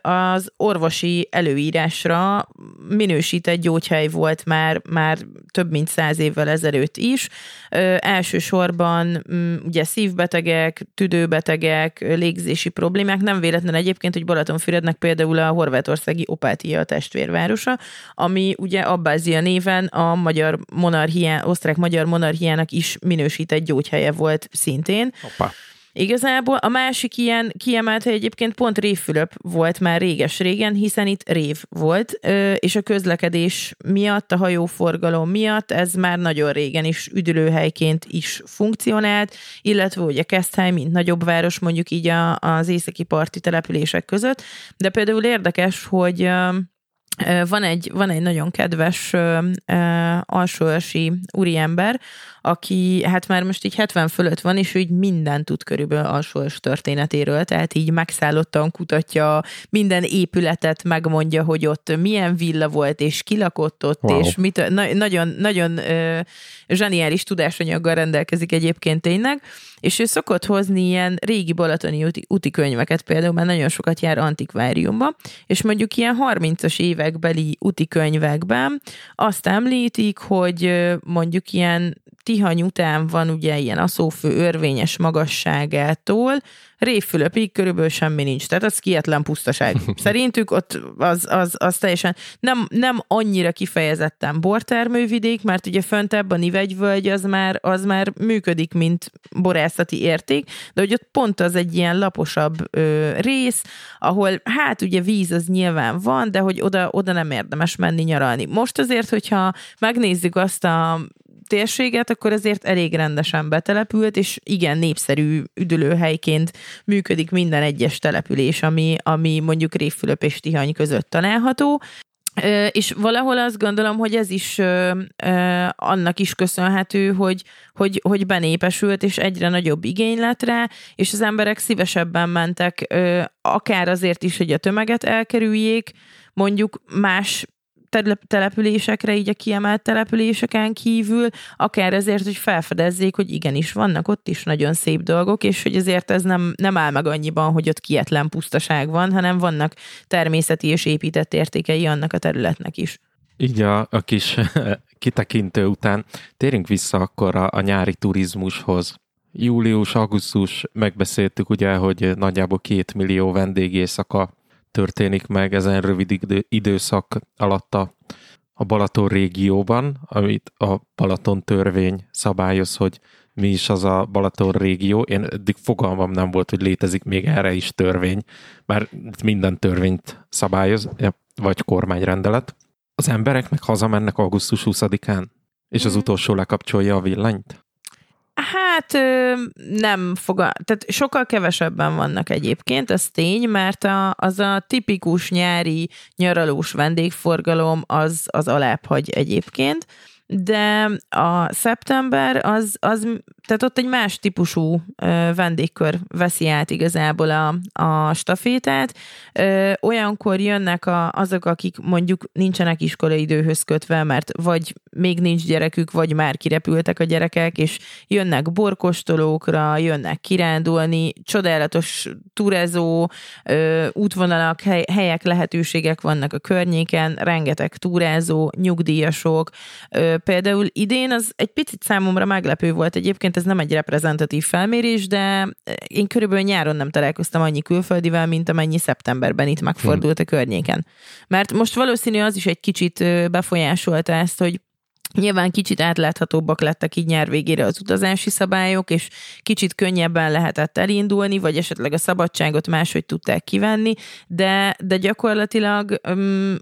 az orvosi előírásra minősített gyógyhely volt már, már több mint száz évvel ezelőtt is. Ö, elsősorban m, mm, ugye szívbetegek, tüdőbetegek, légzési problémák, nem véletlen egyébként, hogy Balatonfürednek például a horvátországi Opátia a testvérvárosa, ami ugye Abbázia néven a magyar monarchiá, osztrák-magyar monarchiának is minősített gyógyhelye volt szintén. Opa. Igazából a másik ilyen kiemelt hely egyébként pont Révfülöp volt már réges-régen, hiszen itt rév volt, és a közlekedés miatt, a hajóforgalom miatt ez már nagyon régen is üdülőhelyként is funkcionált, illetve ugye Keszthely, mint nagyobb város mondjuk így az északi parti települések között, de például érdekes, hogy van egy, van egy nagyon kedves alsóörsi úriember, aki hát már most így 70 fölött van, és ő így mindent tud körülbelül alsóörs történetéről, tehát így megszállottan kutatja minden épületet, megmondja, hogy ott milyen villa volt, és kilakott ott, wow. és mit, na, nagyon, nagyon ö, zseniális tudásanyaggal rendelkezik egyébként tényleg, és ő szokott hozni ilyen régi balatoni úti, úti könyveket, például már nagyon sokat jár antikváriumba, és mondjuk ilyen 30-as évekbeli úti könyvekben azt említik, hogy mondjuk ilyen Tihany után van ugye ilyen aszófő örvényes magasságától, Révfülöpig körülbelül semmi nincs. Tehát az kietlen pusztaság. Szerintük ott az, az, az teljesen nem, nem annyira kifejezetten bortermővidék, mert ugye föntebb a Nivegyvölgy az már, az már működik, mint borászati érték, de hogy ott pont az egy ilyen laposabb ö, rész, ahol hát ugye víz az nyilván van, de hogy oda, oda nem érdemes menni nyaralni. Most azért, hogyha megnézzük azt a térséget, akkor azért elég rendesen betelepült, és igen, népszerű üdülőhelyként működik minden egyes település, ami, ami mondjuk Révfülöp és Tihany között található. És valahol azt gondolom, hogy ez is annak is köszönhető, hogy, hogy, hogy benépesült, és egyre nagyobb igény rá, és az emberek szívesebben mentek, akár azért is, hogy a tömeget elkerüljék, mondjuk más településekre, így a kiemelt településeken kívül, akár ezért, hogy felfedezzék, hogy igenis vannak ott is nagyon szép dolgok, és hogy azért ez nem, nem áll meg annyiban, hogy ott kietlen pusztaság van, hanem vannak természeti és épített értékei annak a területnek is.
Így a, a kis kitekintő után térünk vissza akkor a, a nyári turizmushoz. Július, augusztus megbeszéltük ugye, hogy nagyjából két millió vendégészaka történik meg ezen rövid idő, időszak alatt a, a Balaton régióban, amit a Balaton törvény szabályoz, hogy mi is az a Balaton régió. Én eddig fogalmam nem volt, hogy létezik még erre is törvény, mert minden törvényt szabályoz, vagy kormányrendelet. Az emberek meg hazamennek augusztus 20-án, és az mhm. utolsó lekapcsolja a villanyt?
Hát nem fog, tehát sokkal kevesebben vannak egyébként, ez tény, mert a, az a tipikus nyári nyaralós vendégforgalom az, az alább hagy egyébként de a szeptember az, az, tehát ott egy más típusú vendégkör veszi át igazából a, a stafétát. Olyankor jönnek a, azok, akik mondjuk nincsenek iskolaidőhöz kötve, mert vagy még nincs gyerekük, vagy már kirepültek a gyerekek, és jönnek borkostolókra, jönnek kirándulni, csodálatos turezó útvonalak, helyek, lehetőségek vannak a környéken, rengeteg túrázó, nyugdíjasok, például idén az egy picit számomra meglepő volt, egyébként ez nem egy reprezentatív felmérés, de én körülbelül nyáron nem találkoztam annyi külföldivel, mint amennyi szeptemberben itt megfordult a környéken. Mert most valószínű az is egy kicsit befolyásolta ezt, hogy Nyilván kicsit átláthatóbbak lettek így nyár végére az utazási szabályok, és kicsit könnyebben lehetett elindulni, vagy esetleg a szabadságot máshogy tudták kivenni, de, de gyakorlatilag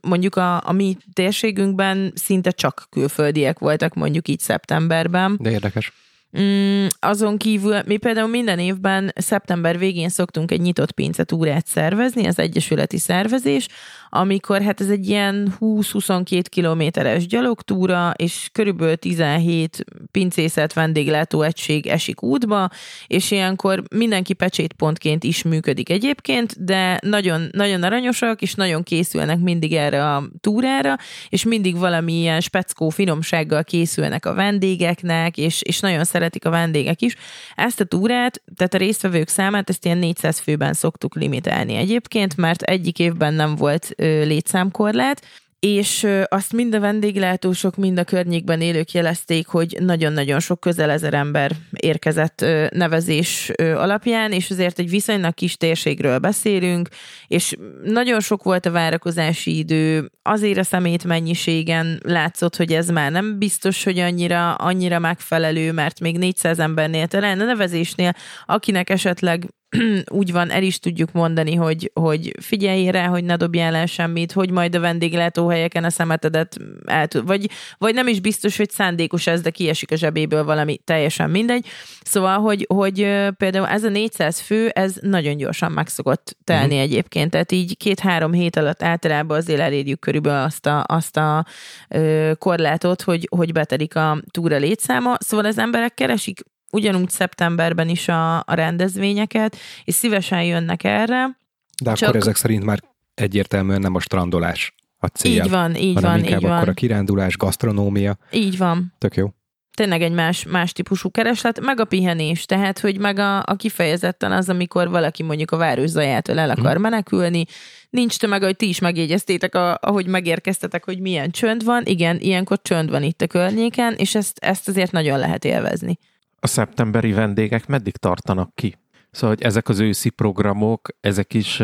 mondjuk a, a mi térségünkben szinte csak külföldiek voltak mondjuk így szeptemberben.
De érdekes.
Mm, azon kívül mi például minden évben szeptember végén szoktunk egy nyitott pincetúrát szervezni, az egyesületi szervezés, amikor hát ez egy ilyen 20-22 kilométeres gyalogtúra, és körülbelül 17 pincészet vendéglátó egység esik útba, és ilyenkor mindenki pecsétpontként is működik egyébként, de nagyon, nagyon aranyosak, és nagyon készülnek mindig erre a túrára, és mindig valami ilyen speckó finomsággal készülnek a vendégeknek, és, és nagyon szeretik a vendégek is. Ezt a túrát, tehát a résztvevők számát, ezt ilyen 400 főben szoktuk limitálni egyébként, mert egyik évben nem volt létszámkorlát, és azt mind a vendéglátósok, mind a környékben élők jelezték, hogy nagyon-nagyon sok közel ezer ember érkezett nevezés alapján, és azért egy viszonylag kis térségről beszélünk, és nagyon sok volt a várakozási idő, azért a szemét mennyiségen látszott, hogy ez már nem biztos, hogy annyira, annyira megfelelő, mert még 400 embernél talán a nevezésnél, akinek esetleg úgy van, el is tudjuk mondani, hogy, hogy figyelj rá, hogy ne dobjál el semmit, hogy majd a vendéglátóhelyeken a szemetedet el tud, vagy, vagy nem is biztos, hogy szándékos ez, de kiesik a zsebéből valami, teljesen mindegy. Szóval, hogy, hogy például ez a 400 fő, ez nagyon gyorsan meg szokott telni uh-huh. egyébként, tehát így két-három hét alatt általában azért elérjük körülbelül azt a, azt a ö, korlátot, hogy, hogy betelik a túra létszáma, szóval az emberek keresik ugyanúgy szeptemberben is a, a rendezvényeket, és szívesen jönnek erre.
De csak... akkor ezek szerint már egyértelműen nem a strandolás a cél.
Így van, így van, így
akkor
van.
a kirándulás, gasztronómia.
Így van.
Tök jó.
Tényleg egy más, más típusú kereslet, meg a pihenés, tehát, hogy meg a, a kifejezetten az, amikor valaki mondjuk a város zajától el akar hmm. menekülni, nincs tömeg, hogy ti is megjegyeztétek, a, ahogy megérkeztetek, hogy milyen csönd van. Igen, ilyenkor csönd van itt a környéken, és ezt, ezt azért nagyon lehet élvezni
a szeptemberi vendégek meddig tartanak ki? Szóval, hogy ezek az őszi programok, ezek is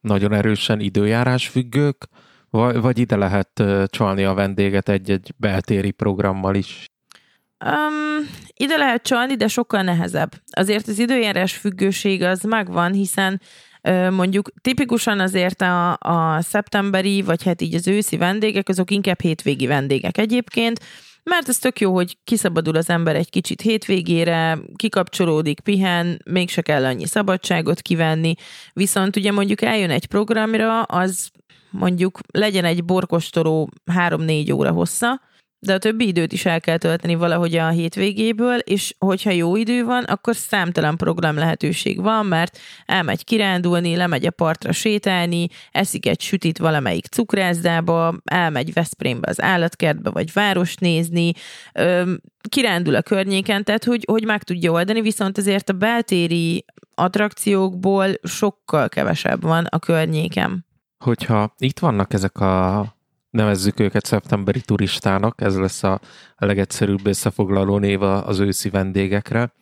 nagyon erősen időjárás függők, vagy, vagy ide lehet csalni a vendéget egy-egy beltéri programmal is?
Um, ide lehet csalni, de sokkal nehezebb. Azért az időjárás függőség az megvan, hiszen mondjuk tipikusan azért a, a szeptemberi, vagy hát így az őszi vendégek, azok inkább hétvégi vendégek egyébként, mert ez tök jó, hogy kiszabadul az ember egy kicsit hétvégére, kikapcsolódik, pihen, mégse kell annyi szabadságot kivenni, viszont ugye mondjuk eljön egy programra, az mondjuk legyen egy borkostoló 3-4 óra hossza, de a többi időt is el kell tölteni valahogy a hétvégéből, és hogyha jó idő van, akkor számtalan program lehetőség van, mert elmegy kirándulni, lemegy a partra sétálni, eszik egy sütit valamelyik cukrászdába, elmegy Veszprémbe az állatkertbe, vagy város nézni, kirándul a környéken, tehát hogy, hogy meg tudja oldani, viszont azért a beltéri attrakciókból sokkal kevesebb van a környéken.
Hogyha itt vannak ezek a nevezzük őket szeptemberi turistának, ez lesz a legegyszerűbb összefoglaló név az őszi vendégekre.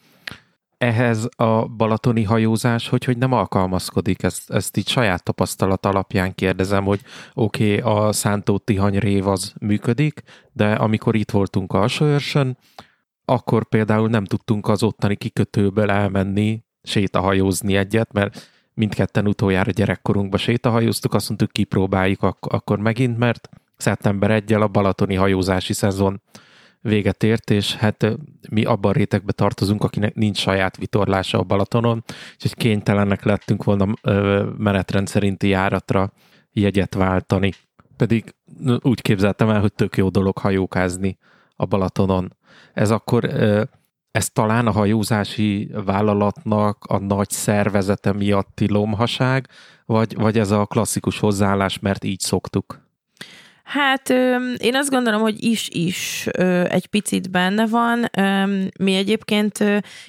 Ehhez a balatoni hajózás, hogy, hogy nem alkalmazkodik, ezt, ezt így saját tapasztalat alapján kérdezem, hogy oké, okay, a Szántó Tihany rév az működik, de amikor itt voltunk Alsóörsön, akkor például nem tudtunk az ottani kikötőből elmenni, sétahajózni egyet, mert mindketten utoljára gyerekkorunkba sétahajóztuk, azt mondtuk, kipróbáljuk ak- akkor megint, mert szeptember 1 a balatoni hajózási szezon véget ért, és hát mi abban rétegbe tartozunk, akinek nincs saját vitorlása a Balatonon, úgyhogy kénytelenek lettünk volna menetrend szerinti járatra jegyet váltani. Pedig úgy képzeltem el, hogy tök jó dolog hajókázni a Balatonon. Ez akkor ez talán a hajózási vállalatnak a nagy szervezete miatti lomhaság, vagy, vagy ez a klasszikus hozzáállás, mert így szoktuk?
Hát én azt gondolom, hogy is-is egy picit benne van. Mi egyébként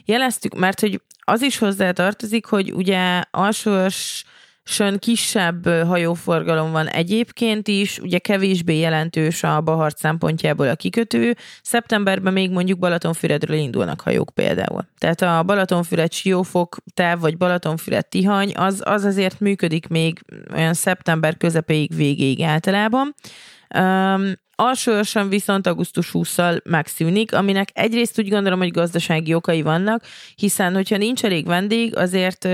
jeleztük, mert hogy az is hozzá tartozik, hogy ugye alsós Sön kisebb hajóforgalom van egyébként is, ugye kevésbé jelentős a Bahart szempontjából a kikötő. Szeptemberben még mondjuk Balatonfüredről indulnak hajók például. Tehát a Balatonfüred Siófok táv, vagy Balatonfüred Tihany, az, az azért működik még olyan szeptember közepéig végéig általában. Um, Alsóosan viszont augusztus 20-szal megszűnik, aminek egyrészt úgy gondolom, hogy gazdasági okai vannak, hiszen hogyha nincs elég vendég, azért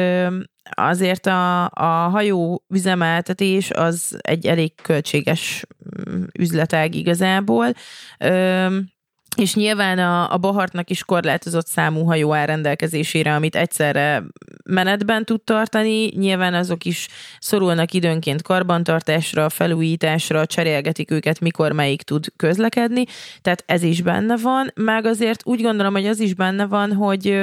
azért a, a hajó üzemeltetés az egy elég költséges mm, üzletág igazából. És nyilván a, a Bahartnak is korlátozott számú hajó áll rendelkezésére, amit egyszerre menetben tud tartani, nyilván azok is szorulnak időnként karbantartásra, felújításra, cserélgetik őket, mikor melyik tud közlekedni, tehát ez is benne van, meg azért úgy gondolom, hogy az is benne van, hogy,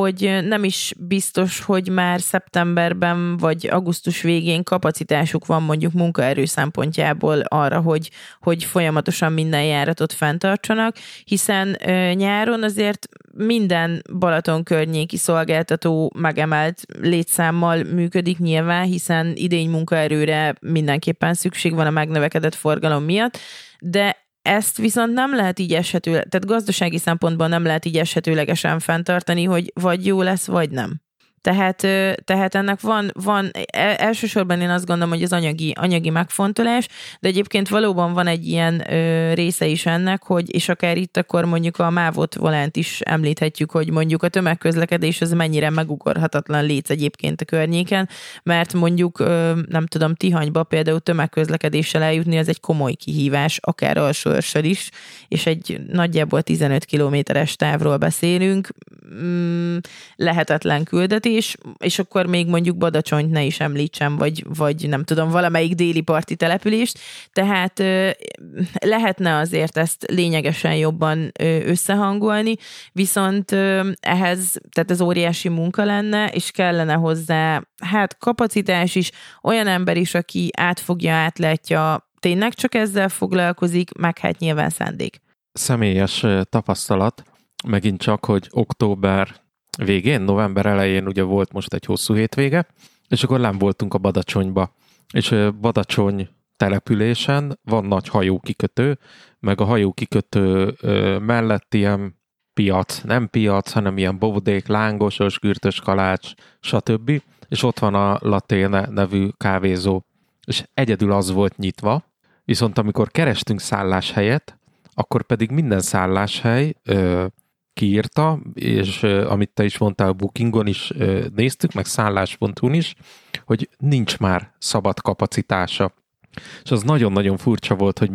hogy nem is biztos, hogy már szeptemberben vagy augusztus végén kapacitásuk van mondjuk munkaerő szempontjából arra, hogy, hogy folyamatosan minden járatot fenntartsanak, hiszen nyáron azért minden Balaton környéki szolgáltató megemelt létszámmal működik nyilván, hiszen idény munkaerőre mindenképpen szükség van a megnövekedett forgalom miatt, de ezt viszont nem lehet így eshető, tehát gazdasági szempontból nem lehet így eshetőlegesen fenntartani, hogy vagy jó lesz, vagy nem. Tehát, tehát ennek van, van, e, elsősorban én azt gondolom, hogy az anyagi, anyagi megfontolás, de egyébként valóban van egy ilyen ö, része is ennek, hogy, és akár itt akkor mondjuk a mávot volánt is említhetjük, hogy mondjuk a tömegközlekedés az mennyire megugorhatatlan léc egyébként a környéken, mert mondjuk, ö, nem tudom, Tihanyba például tömegközlekedéssel eljutni, az egy komoly kihívás, akár alsóörsel is, és egy nagyjából 15 kilométeres távról beszélünk, mm, lehetetlen küldetés, is, és akkor még mondjuk Badacsonyt ne is említsem, vagy, vagy nem tudom, valamelyik déli parti települést, tehát lehetne azért ezt lényegesen jobban összehangolni, viszont ehhez, tehát ez óriási munka lenne, és kellene hozzá hát kapacitás is, olyan ember is, aki átfogja, átlátja, tényleg csak ezzel foglalkozik, meg hát nyilván szándék.
Személyes tapasztalat, megint csak, hogy október végén, november elején ugye volt most egy hosszú hétvége, és akkor nem voltunk a Badacsonyba. És Badacsony településen van nagy hajókikötő, meg a hajókikötő mellett ilyen piac, nem piac, hanem ilyen bovdék, lángosos, gürtös kalács, stb. És ott van a Laténe nevű kávézó. És egyedül az volt nyitva, viszont amikor kerestünk szálláshelyet, akkor pedig minden szálláshely kiírta, és amit te is mondtál, Bookingon is néztük, meg szállás.hu is, hogy nincs már szabad kapacitása. És az nagyon-nagyon furcsa volt, hogy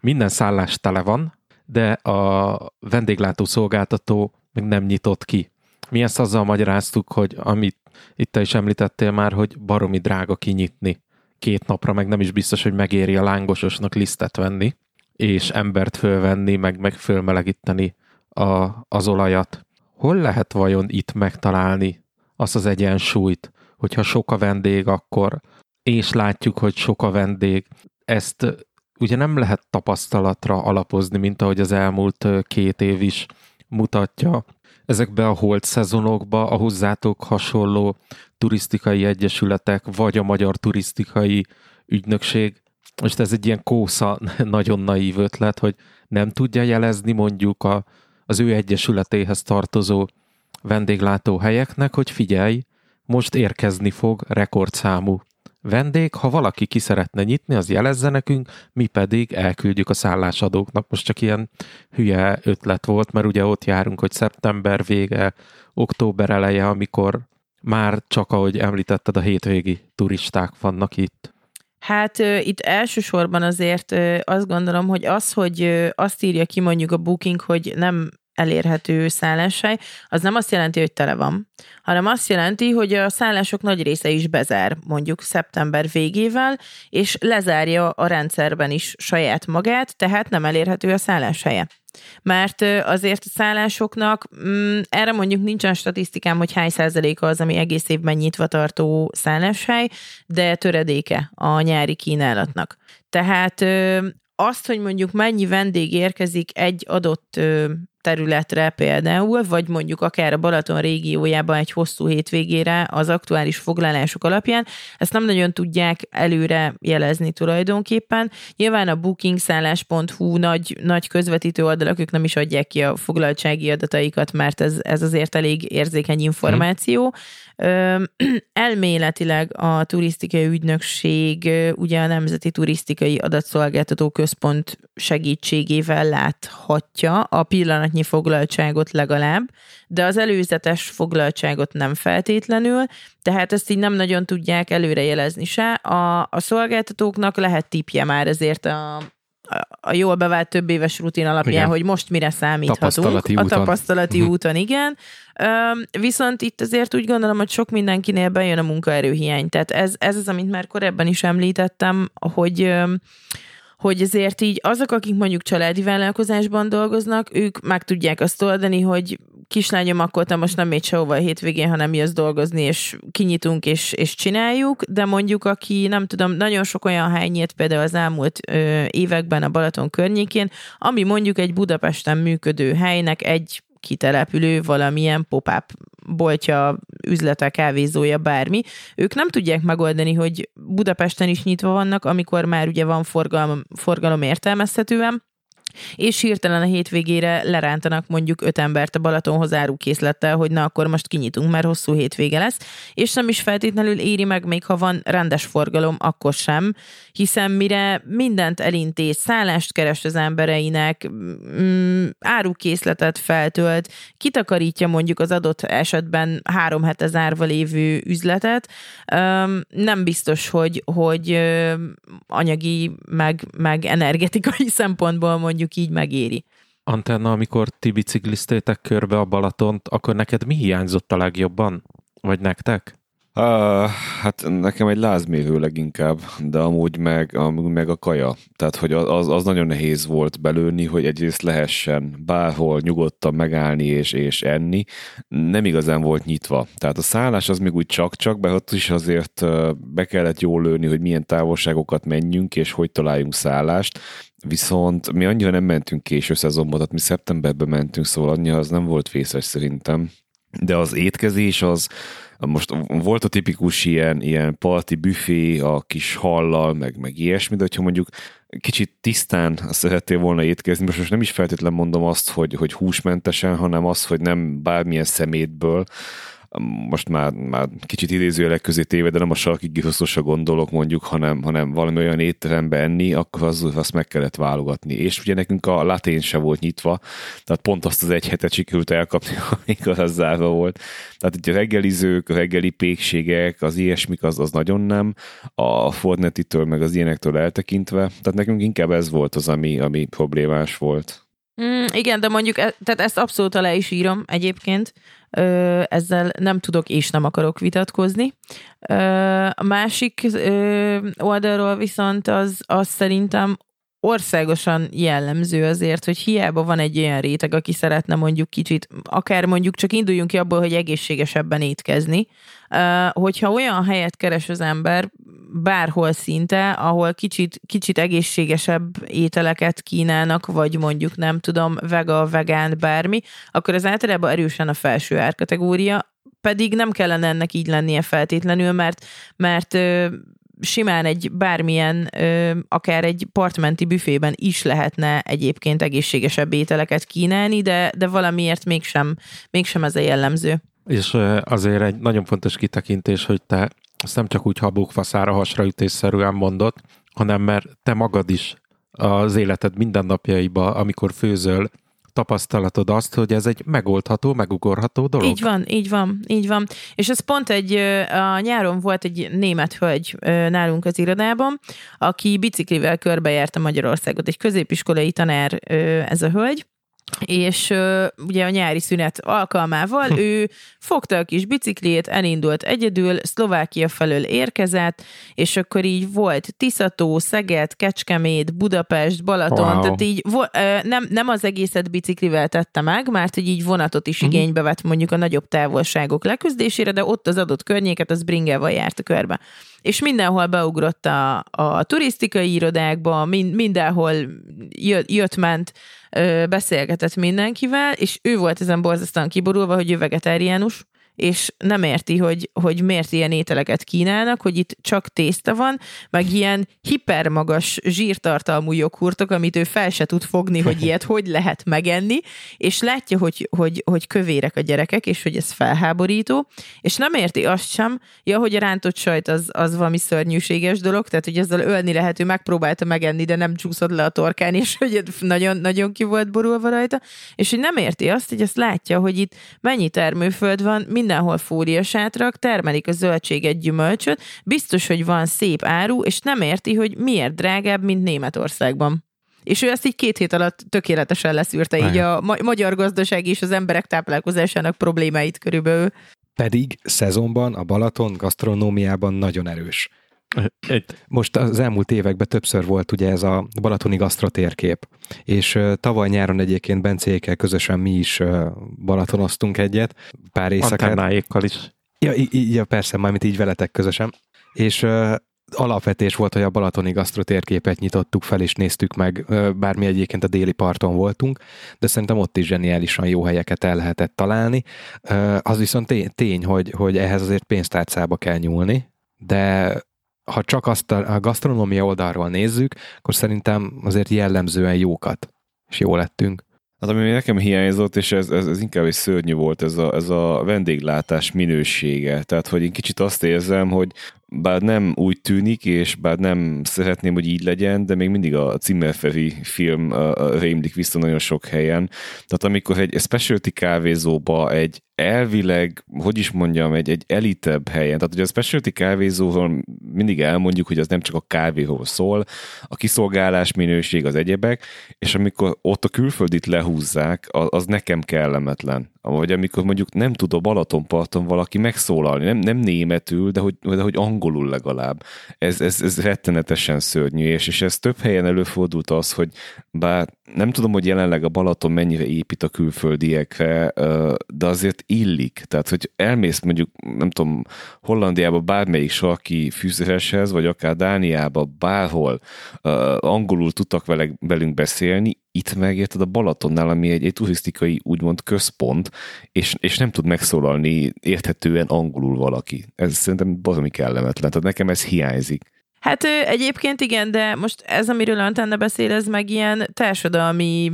minden szállás tele van, de a vendéglátó szolgáltató meg nem nyitott ki. Mi ezt azzal magyaráztuk, hogy amit itt te is említettél már, hogy baromi drága kinyitni. Két napra meg nem is biztos, hogy megéri a lángososnak lisztet venni és embert fölvenni, meg, meg fölmelegíteni a, az olajat. Hol lehet vajon itt megtalálni azt az egyensúlyt, hogyha sok a vendég, akkor és látjuk, hogy sok a vendég. Ezt ugye nem lehet tapasztalatra alapozni, mint ahogy az elmúlt két év is mutatja. Ezekbe a holt szezonokba a hozzátok hasonló turisztikai egyesületek, vagy a Magyar Turisztikai Ügynökség, most ez egy ilyen kósza, nagyon naív ötlet, hogy nem tudja jelezni mondjuk a, az ő egyesületéhez tartozó vendéglátóhelyeknek, hogy figyelj, most érkezni fog rekordszámú vendég, ha valaki ki szeretne nyitni, az jelezze nekünk, mi pedig elküldjük a szállásadóknak. Most csak ilyen hülye ötlet volt, mert ugye ott járunk, hogy szeptember vége, október eleje, amikor már csak, ahogy említetted, a hétvégi turisták vannak itt.
Hát itt elsősorban azért azt gondolom, hogy az, hogy azt írja ki mondjuk a booking, hogy nem elérhető szálláshely, az nem azt jelenti, hogy tele van, hanem azt jelenti, hogy a szállások nagy része is bezár mondjuk szeptember végével, és lezárja a rendszerben is saját magát, tehát nem elérhető a szálláshelye. Mert azért a szállásoknak, mm, erre mondjuk nincsen statisztikám, hogy hány százaléka az, ami egész évben nyitva tartó szálláshely, de töredéke a nyári kínálatnak. Tehát azt, hogy mondjuk mennyi vendég érkezik egy adott területre például, vagy mondjuk akár a Balaton régiójában egy hosszú hétvégére az aktuális foglalások alapján, ezt nem nagyon tudják előre jelezni tulajdonképpen. Nyilván a bookingszállás.hu nagy, nagy közvetítő oldalak, ők nem is adják ki a foglaltsági adataikat, mert ez, ez azért elég érzékeny információ. Elméletileg a turisztikai ügynökség ugye a Nemzeti Turisztikai Adatszolgáltató Központ segítségével láthatja a pillanat pillanatnyi foglaltságot legalább, de az előzetes foglaltságot nem feltétlenül, tehát ezt így nem nagyon tudják előrejelezni se. A, a szolgáltatóknak lehet tipje már ezért a, a jól bevált több éves rutin alapján, igen. hogy most mire számíthatunk.
Tapasztalati.
A tapasztalati uh-huh. úton, igen. Viszont itt azért úgy gondolom, hogy sok mindenkinél bejön a munkaerőhiány. Tehát ez, ez az, amit már korábban is említettem, hogy hogy azért így azok, akik mondjuk családi vállalkozásban dolgoznak, ők meg tudják azt oldani, hogy kislányom, akkor te most nem mégy sehova a hétvégén, hanem jössz dolgozni, és kinyitunk, és, és csináljuk, de mondjuk aki, nem tudom, nagyon sok olyan hely nyílt például az elmúlt ö, években a Balaton környékén, ami mondjuk egy Budapesten működő helynek egy kitelepülő valamilyen pop-up boltja, üzlete, kávézója, bármi. Ők nem tudják megoldani, hogy Budapesten is nyitva vannak, amikor már ugye van forgalom, forgalom értelmezhetően, és hirtelen a hétvégére lerántanak mondjuk öt embert a Balatonhoz árukészlettel, hogy na akkor most kinyitunk, mert hosszú hétvége lesz, és nem is feltétlenül éri meg, még ha van rendes forgalom, akkor sem, hiszen mire mindent elintéz, szállást keres az embereinek, mm, árukészletet feltölt, kitakarítja mondjuk az adott esetben három hete zárva lévő üzletet, nem biztos, hogy, hogy anyagi meg, meg energetikai szempontból mondjuk mondjuk így megéri.
Antenna, amikor ti bicikliztétek körbe a Balatont, akkor neked mi hiányzott a legjobban? Vagy nektek?
Uh, hát nekem egy lázmérő leginkább, de amúgy meg, amúgy meg a kaja. Tehát, hogy az, az nagyon nehéz volt belőni, hogy egyrészt lehessen bárhol nyugodtan megállni és, és enni. Nem igazán volt nyitva. Tehát a szállás az még úgy csak-csak, be ott is azért be kellett jól lőni, hogy milyen távolságokat menjünk, és hogy találjunk szállást. Viszont mi annyira nem mentünk késő szezonban, tehát mi szeptemberben mentünk, szóval annyira az nem volt vészes szerintem. De az étkezés az, most volt a tipikus ilyen, ilyen parti büfé a kis hallal, meg, meg ilyesmi, de hogyha mondjuk kicsit tisztán szerettél volna étkezni, most, most nem is feltétlenül mondom azt, hogy, hogy húsmentesen, hanem az, hogy nem bármilyen szemétből, most már, már kicsit idézőjelek közé téve, de nem a sarki giroszosra gondolok mondjuk, hanem, hanem valami olyan étterembe enni, akkor az, azt meg kellett válogatni. És ugye nekünk a latén se volt nyitva, tehát pont azt az egy hetet sikerült elkapni, amikor az zárva volt. Tehát ugye a reggelizők, a reggeli pékségek, az ilyesmik, az, az nagyon nem. A Fortnite-től, meg az ilyenektől eltekintve. Tehát nekünk inkább ez volt az, ami, ami problémás volt.
Mm, igen, de mondjuk, e, tehát ezt abszolút alá is írom egyébként, ö, ezzel nem tudok és nem akarok vitatkozni. Ö, a másik ö, oldalról viszont az, az szerintem országosan jellemző azért, hogy hiába van egy olyan réteg, aki szeretne mondjuk kicsit, akár mondjuk csak induljunk ki abból, hogy egészségesebben étkezni, hogyha olyan helyet keres az ember, bárhol szinte, ahol kicsit, kicsit egészségesebb ételeket kínálnak, vagy mondjuk nem tudom, vega, vegán, bármi, akkor az általában erősen a felső árkategória, pedig nem kellene ennek így lennie feltétlenül, mert, mert simán egy bármilyen, akár egy partmenti büfében is lehetne egyébként egészségesebb ételeket kínálni, de, de valamiért mégsem, mégsem ez a jellemző.
És azért egy nagyon fontos kitekintés, hogy te ezt nem csak úgy habókfaszára hasraütésszerűen mondott, hanem mert te magad is az életed mindennapjaiba, amikor főzöl, tapasztalatod azt, hogy ez egy megoldható, megugorható dolog.
Így van, így van, így van. És ez pont egy, a nyáron volt egy német hölgy nálunk az irodában, aki biciklivel körbejárta Magyarországot. Egy középiskolai tanár ez a hölgy, és uh, ugye a nyári szünet alkalmával hm. ő fogta a kis biciklét, elindult egyedül, Szlovákia felől érkezett, és akkor így volt Tiszató, Szeged, Kecskemét, Budapest, Balaton, wow. tehát így vo- uh, nem, nem az egészet biciklivel tette meg, mert hogy így vonatot is uh-huh. igénybe vett mondjuk a nagyobb távolságok leküzdésére, de ott az adott környéket az bringával járt a körbe és mindenhol beugrott a, a turisztikai irodákba, mind, mindenhol jött, beszélgetett mindenkivel, és ő volt ezen borzasztóan kiborulva, hogy ő vegetáriánus, és nem érti, hogy, hogy miért ilyen ételeket kínálnak, hogy itt csak tészta van, meg ilyen hipermagas zsírtartalmú joghurtok, amit ő fel se tud fogni, hogy ilyet hogy lehet megenni, és látja, hogy, hogy, hogy kövérek a gyerekek, és hogy ez felháborító, és nem érti azt sem, ja, hogy a rántott sajt az, az valami szörnyűséges dolog, tehát hogy ezzel ölni lehet, ő megpróbálta megenni, de nem csúszott le a torkán, és hogy nagyon, nagyon ki volt borulva rajta, és hogy nem érti azt, hogy azt látja, hogy itt mennyi termőföld van, mindenhol fóriasátrak, termelik a zöldséget, gyümölcsöt, biztos, hogy van szép áru, és nem érti, hogy miért drágább, mint Németországban. És ő ezt így két hét alatt tökéletesen leszűrte, így a ma- magyar gazdaság és az emberek táplálkozásának problémáit körülbelül.
Pedig szezonban a Balaton gasztronómiában nagyon erős. Most az elmúlt években többször volt ugye ez a balatoni gasztrotérkép, és tavaly nyáron egyébként Bencékkel közösen mi is balatonoztunk egyet, pár éjszakát.
Antennáékkal is.
Ja, ja, persze, majd így veletek közösen. És alapvetés volt, hogy a balatoni gasztrotérképet nyitottuk fel, és néztük meg, bár mi egyébként a déli parton voltunk, de szerintem ott is zseniálisan jó helyeket el lehetett találni. Az viszont tény, hogy, hogy ehhez azért pénztárcába kell nyúlni, de ha csak azt a, a gasztronómia oldalról nézzük, akkor szerintem azért jellemzően jókat, és jó lettünk.
Hát ami nekem hiányzott, és ez, ez, ez inkább egy szörnyű volt, ez a, ez a vendéglátás minősége. Tehát, hogy én kicsit azt érzem, hogy bár nem úgy tűnik, és bár nem szeretném, hogy így legyen, de még mindig a Zimmerferi film rémlik vissza nagyon sok helyen. Tehát amikor egy specialty kávézóba egy elvileg, hogy is mondjam, egy, egy elitebb helyen, tehát ugye a specialty kávézóról mindig elmondjuk, hogy az nem csak a kávéról szól, a kiszolgálás minőség, az egyebek, és amikor ott a külföldit lehúzzák, az, az nekem kellemetlen. Vagy amikor mondjuk nem tud a Balatonparton valaki megszólalni, nem, nem németül, de hogy, de hogy angolul legalább. Ez, ez, ez rettenetesen szörnyű, és, és ez több helyen előfordult az, hogy bár nem tudom, hogy jelenleg a Balaton mennyire épít a külföldiekre, de azért illik. Tehát, hogy elmész mondjuk, nem tudom, Hollandiába bármelyik sarki fűzőshez, vagy akár Dániába, bárhol angolul tudtak velünk beszélni, itt megérted a Balatonnál, ami egy, egy turisztikai úgymond központ, és, és nem tud megszólalni érthetően angolul valaki. Ez szerintem bazomi kellemetlen, tehát nekem ez hiányzik.
Hát egyébként igen, de most ez, amiről Antenna beszél, ez meg ilyen társadalmi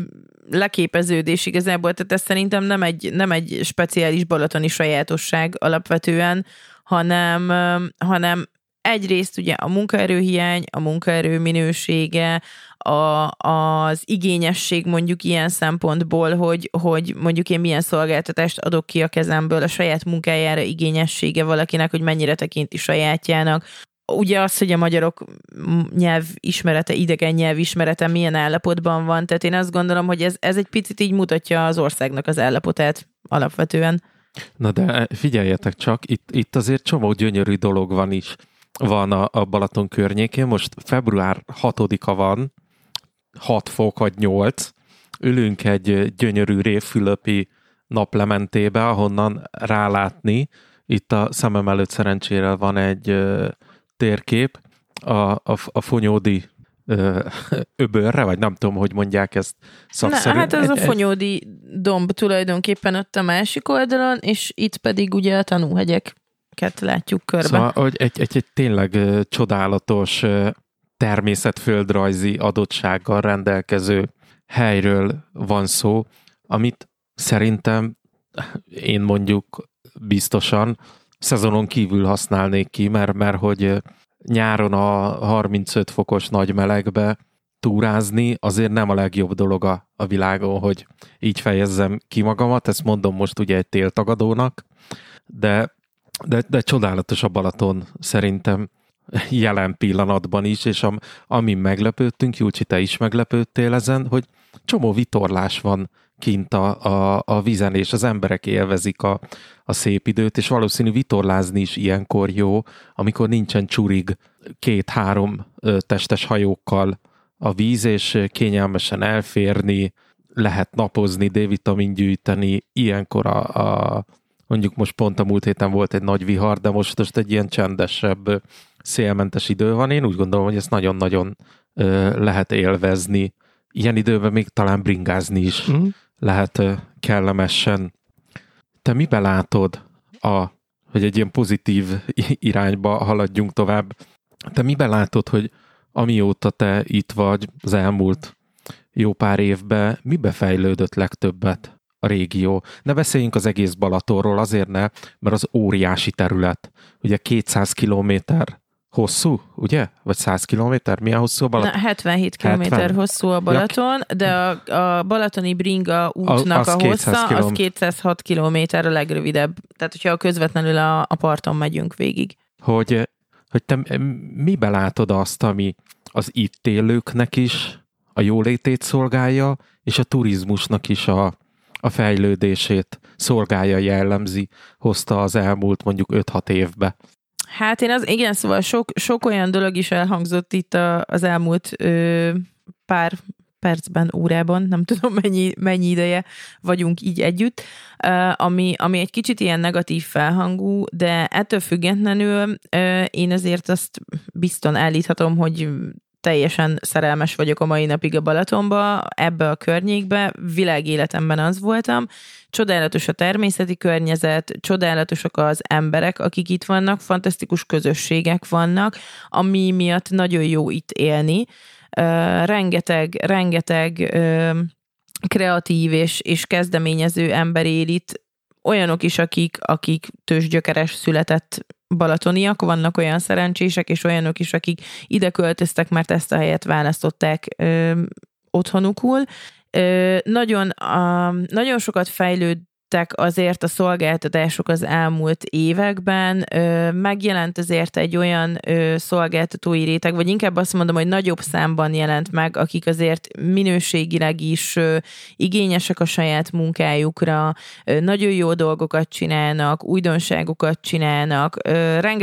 leképeződés igazából, tehát ez szerintem nem egy, nem egy speciális balatoni sajátosság alapvetően, hanem, hanem egyrészt ugye a munkaerőhiány, a munkaerő minősége, a, az igényesség mondjuk ilyen szempontból, hogy, hogy mondjuk én milyen szolgáltatást adok ki a kezemből, a saját munkájára igényessége valakinek, hogy mennyire tekinti sajátjának, ugye az, hogy a magyarok nyelv ismerete, idegen nyelv ismerete milyen állapotban van, tehát én azt gondolom, hogy ez, ez egy picit így mutatja az országnak az állapotát alapvetően.
Na de figyeljetek csak, itt, itt azért csomó gyönyörű dolog van is, van a, a Balaton környékén, most február 6-a van, 6 fok vagy 8, ülünk egy gyönyörű révfülöpi naplementébe, ahonnan rálátni. Itt a szemem előtt szerencsére van egy térkép, a, a, a fonyódi öbörre, vagy nem tudom, hogy mondják ezt szakszerűen.
Na, hát ez a fonyódi domb tulajdonképpen ott a másik oldalon, és itt pedig ugye a tanúhegyeket látjuk körbe.
Szóval hogy egy, egy, egy tényleg csodálatos természetföldrajzi adottsággal rendelkező helyről van szó, amit szerintem én mondjuk biztosan szezonon kívül használnék ki, mert, mert hogy nyáron a 35 fokos nagy melegbe túrázni azért nem a legjobb dolog a, a világon, hogy így fejezzem ki magamat, ezt mondom most ugye egy téltagadónak, de, de, de csodálatos a Balaton szerintem jelen pillanatban is, és am, amin meglepődtünk, Júcsi, te is meglepődtél ezen, hogy csomó vitorlás van kint a, a, a vizen, és az emberek élvezik a, a szép időt, és valószínű vitorlázni is ilyenkor jó, amikor nincsen csurig két-három testes hajókkal a víz, és kényelmesen elférni, lehet napozni, D-vitamin gyűjteni, ilyenkor a, a mondjuk most pont a múlt héten volt egy nagy vihar, de most, most egy ilyen csendesebb, szélmentes idő van. Én úgy gondolom, hogy ezt nagyon-nagyon lehet élvezni. Ilyen időben még talán bringázni is mm. Lehet kellemesen. Te mibe látod, a, hogy egy ilyen pozitív irányba haladjunk tovább, te miben látod, hogy amióta te itt vagy az elmúlt jó pár évben, mibe fejlődött legtöbbet a régió? Ne beszéljünk az egész Balatonról, azért ne, mert az óriási terület. Ugye 200 kilométer hosszú, ugye? Vagy 100 kilométer? Milyen hosszú a Balaton?
Na, 77 kilométer hosszú a Balaton, de a, a balatoni bringa útnak a, a hossza az 206 kilométer a legrövidebb. Tehát, hogyha közvetlenül a, a parton megyünk végig.
Hogy hogy te mibe látod azt, ami az itt élőknek is a jólétét szolgálja, és a turizmusnak is a, a fejlődését szolgálja, jellemzi, hozta az elmúlt mondjuk 5-6 évbe.
Hát én az, igen, szóval sok, sok olyan dolog is elhangzott itt a, az elmúlt ö, pár percben, órában, nem tudom mennyi, mennyi ideje vagyunk így együtt, ami, ami egy kicsit ilyen negatív felhangú, de ettől függetlenül én azért azt bizton állíthatom, hogy teljesen szerelmes vagyok a mai napig a Balatonba, ebbe a környékbe, világéletemben az voltam. Csodálatos a természeti környezet, csodálatosak az emberek, akik itt vannak, fantasztikus közösségek vannak, ami miatt nagyon jó itt élni rengeteg, rengeteg kreatív és, és kezdeményező ember él itt, olyanok is, akik, akik tőzsgyökeres született balatoniak, vannak olyan szerencsések, és olyanok is, akik ide költöztek, mert ezt a helyet választották ö, otthonukul. Ö, nagyon, a, nagyon sokat fejlőd, azért a szolgáltatások az elmúlt években. Megjelent azért egy olyan szolgáltatói réteg, vagy inkább azt mondom, hogy nagyobb számban jelent meg, akik azért minőségileg is igényesek a saját munkájukra, nagyon jó dolgokat csinálnak, újdonságokat csinálnak.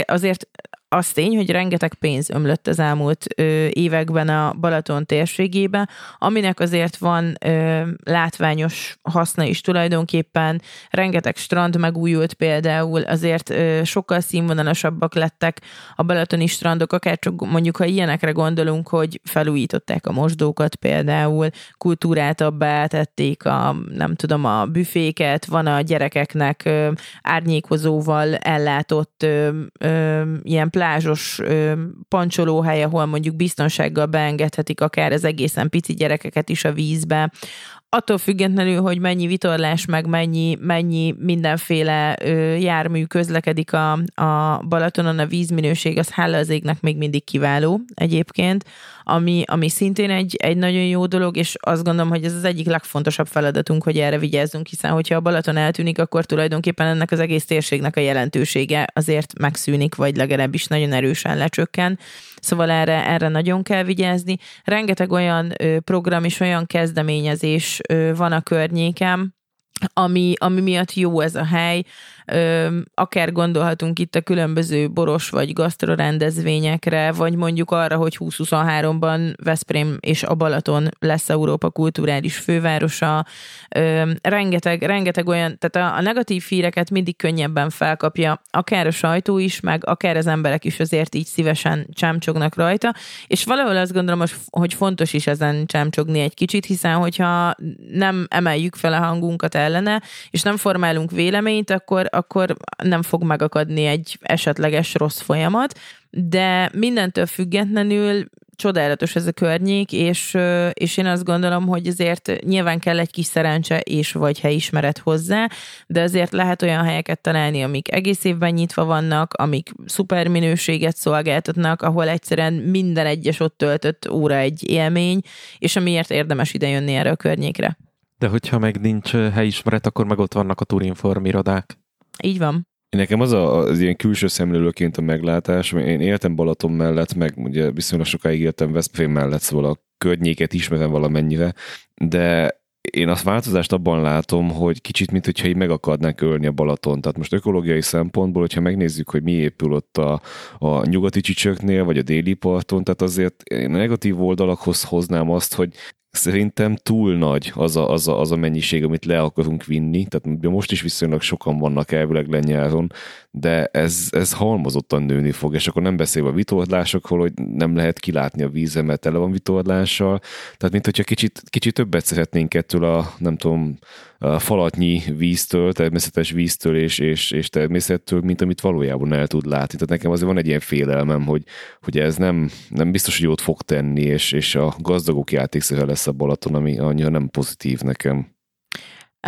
Azért az tény, hogy rengeteg pénz ömlött az elmúlt ö, években a Balaton térségébe, aminek azért van ö, látványos haszna is tulajdonképpen. Rengeteg strand megújult például, azért ö, sokkal színvonalasabbak lettek a balatoni strandok, akár csak mondjuk, ha ilyenekre gondolunk, hogy felújították a mosdókat például, kultúrátabbá tették a, nem tudom, a büféket, van a gyerekeknek ö, árnyékozóval ellátott ö, ö, ilyen plázsos ö, pancsolóhely, ahol mondjuk biztonsággal beengedhetik akár az egészen pici gyerekeket is a vízbe, attól függetlenül, hogy mennyi vitorlás, meg mennyi, mennyi mindenféle ö, jármű közlekedik a, a Balatonon, a vízminőség, az hála az égnek még mindig kiváló egyébként, ami, ami szintén egy, egy nagyon jó dolog, és azt gondolom, hogy ez az egyik legfontosabb feladatunk, hogy erre vigyázzunk, hiszen hogyha a Balaton eltűnik, akkor tulajdonképpen ennek az egész térségnek a jelentősége azért megszűnik, vagy legalábbis nagyon erősen lecsökken. Szóval erre, erre nagyon kell vigyázni. Rengeteg olyan program és olyan kezdeményezés van a környékem, ami, ami miatt jó ez a hely. Akár gondolhatunk itt a különböző boros vagy gasztro rendezvényekre, vagy mondjuk arra, hogy 2023-ban Veszprém és a Balaton lesz Európa kulturális fővárosa. Rengeteg, rengeteg olyan, tehát a, a negatív híreket mindig könnyebben felkapja, akár a sajtó is, meg akár az emberek is azért így szívesen csámcsognak rajta, és valahol azt gondolom, hogy fontos is ezen csámcsogni egy kicsit, hiszen hogyha nem emeljük fel a hangunkat ellene, és nem formálunk véleményt, akkor, akkor nem fog megakadni egy esetleges rossz folyamat, de mindentől függetlenül csodálatos ez a környék, és, és én azt gondolom, hogy azért nyilván kell egy kis szerencse és vagy helyismeret hozzá, de azért lehet olyan helyeket találni, amik egész évben nyitva vannak, amik szuper minőséget szolgáltatnak, ahol egyszerűen minden egyes ott töltött óra egy élmény, és amiért érdemes idejönni erre a környékre.
De hogyha meg nincs helyismeret, akkor meg ott vannak a Turinform irodák.
Így van.
Nekem az a, az ilyen külső szemlélőként a meglátás, én éltem Balaton mellett, meg ugye viszonylag sokáig éltem Veszprém mellett, szóval a környéket ismerem valamennyire, de én azt változást abban látom, hogy kicsit, mint hogyha így meg akarnánk ölni a Balaton. Tehát most ökológiai szempontból, hogyha megnézzük, hogy mi épül ott a, a nyugati csicsöknél, vagy a déli parton, tehát azért én a negatív oldalakhoz hoznám azt, hogy Szerintem túl nagy az a, az, a, az a mennyiség, amit le akarunk vinni, tehát most is viszonylag sokan vannak elvileg lenyáron, de ez, ez halmozottan nőni fog, és akkor nem beszélve a vitorlásokról, hogy nem lehet kilátni a vízem, mert tele van vitorlással, tehát mint hogyha kicsit, kicsit többet szeretnénk ettől a, nem tudom, falatnyi víztől, természetes víztől és, és, és természettől, mint amit valójában el tud látni. Tehát nekem azért van egy ilyen félelmem, hogy, hogy ez nem, nem biztos, hogy jót fog tenni, és, és a gazdagok játékszere lesz a Balaton, ami annyira nem pozitív nekem.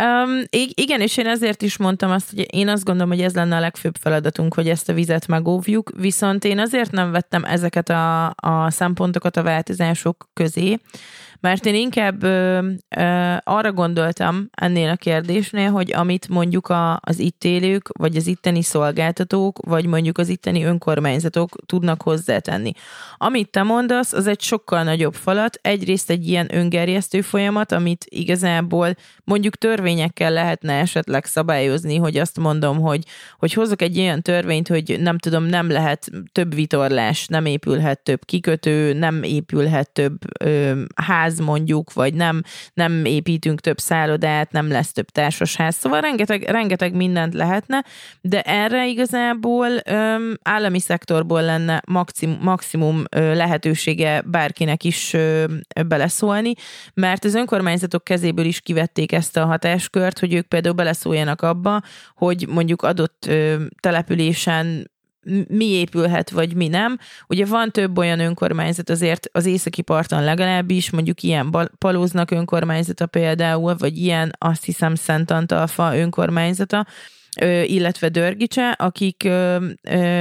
Um, igen, és én ezért is mondtam azt, hogy én azt gondolom, hogy ez lenne a legfőbb feladatunk, hogy ezt a vizet megóvjuk, viszont én azért nem vettem ezeket a, a szempontokat a változások közé, mert én inkább ö, ö, arra gondoltam ennél a kérdésnél, hogy amit mondjuk a, az itt élők, vagy az itteni szolgáltatók, vagy mondjuk az itteni önkormányzatok tudnak hozzátenni. Amit te mondasz, az egy sokkal nagyobb falat, egyrészt egy ilyen öngerjesztő folyamat, amit igazából mondjuk törvényekkel lehetne esetleg szabályozni, hogy azt mondom, hogy, hogy hozok egy olyan törvényt, hogy nem tudom, nem lehet több vitorlás, nem épülhet több kikötő, nem épülhet több ö, ház, ház mondjuk, vagy nem, nem építünk több szállodát, nem lesz több társasház. Szóval rengeteg, rengeteg mindent lehetne, de erre igazából öm, állami szektorból lenne maximum, maximum ö, lehetősége bárkinek is ö, beleszólni, mert az önkormányzatok kezéből is kivették ezt a hatáskört, hogy ők például beleszóljanak abba, hogy mondjuk adott ö, településen mi épülhet, vagy mi nem. Ugye van több olyan önkormányzat azért az északi parton legalábbis, mondjuk ilyen Palóznak önkormányzata például, vagy ilyen azt hiszem Szent Antalfa önkormányzata, illetve Dörgicse, akik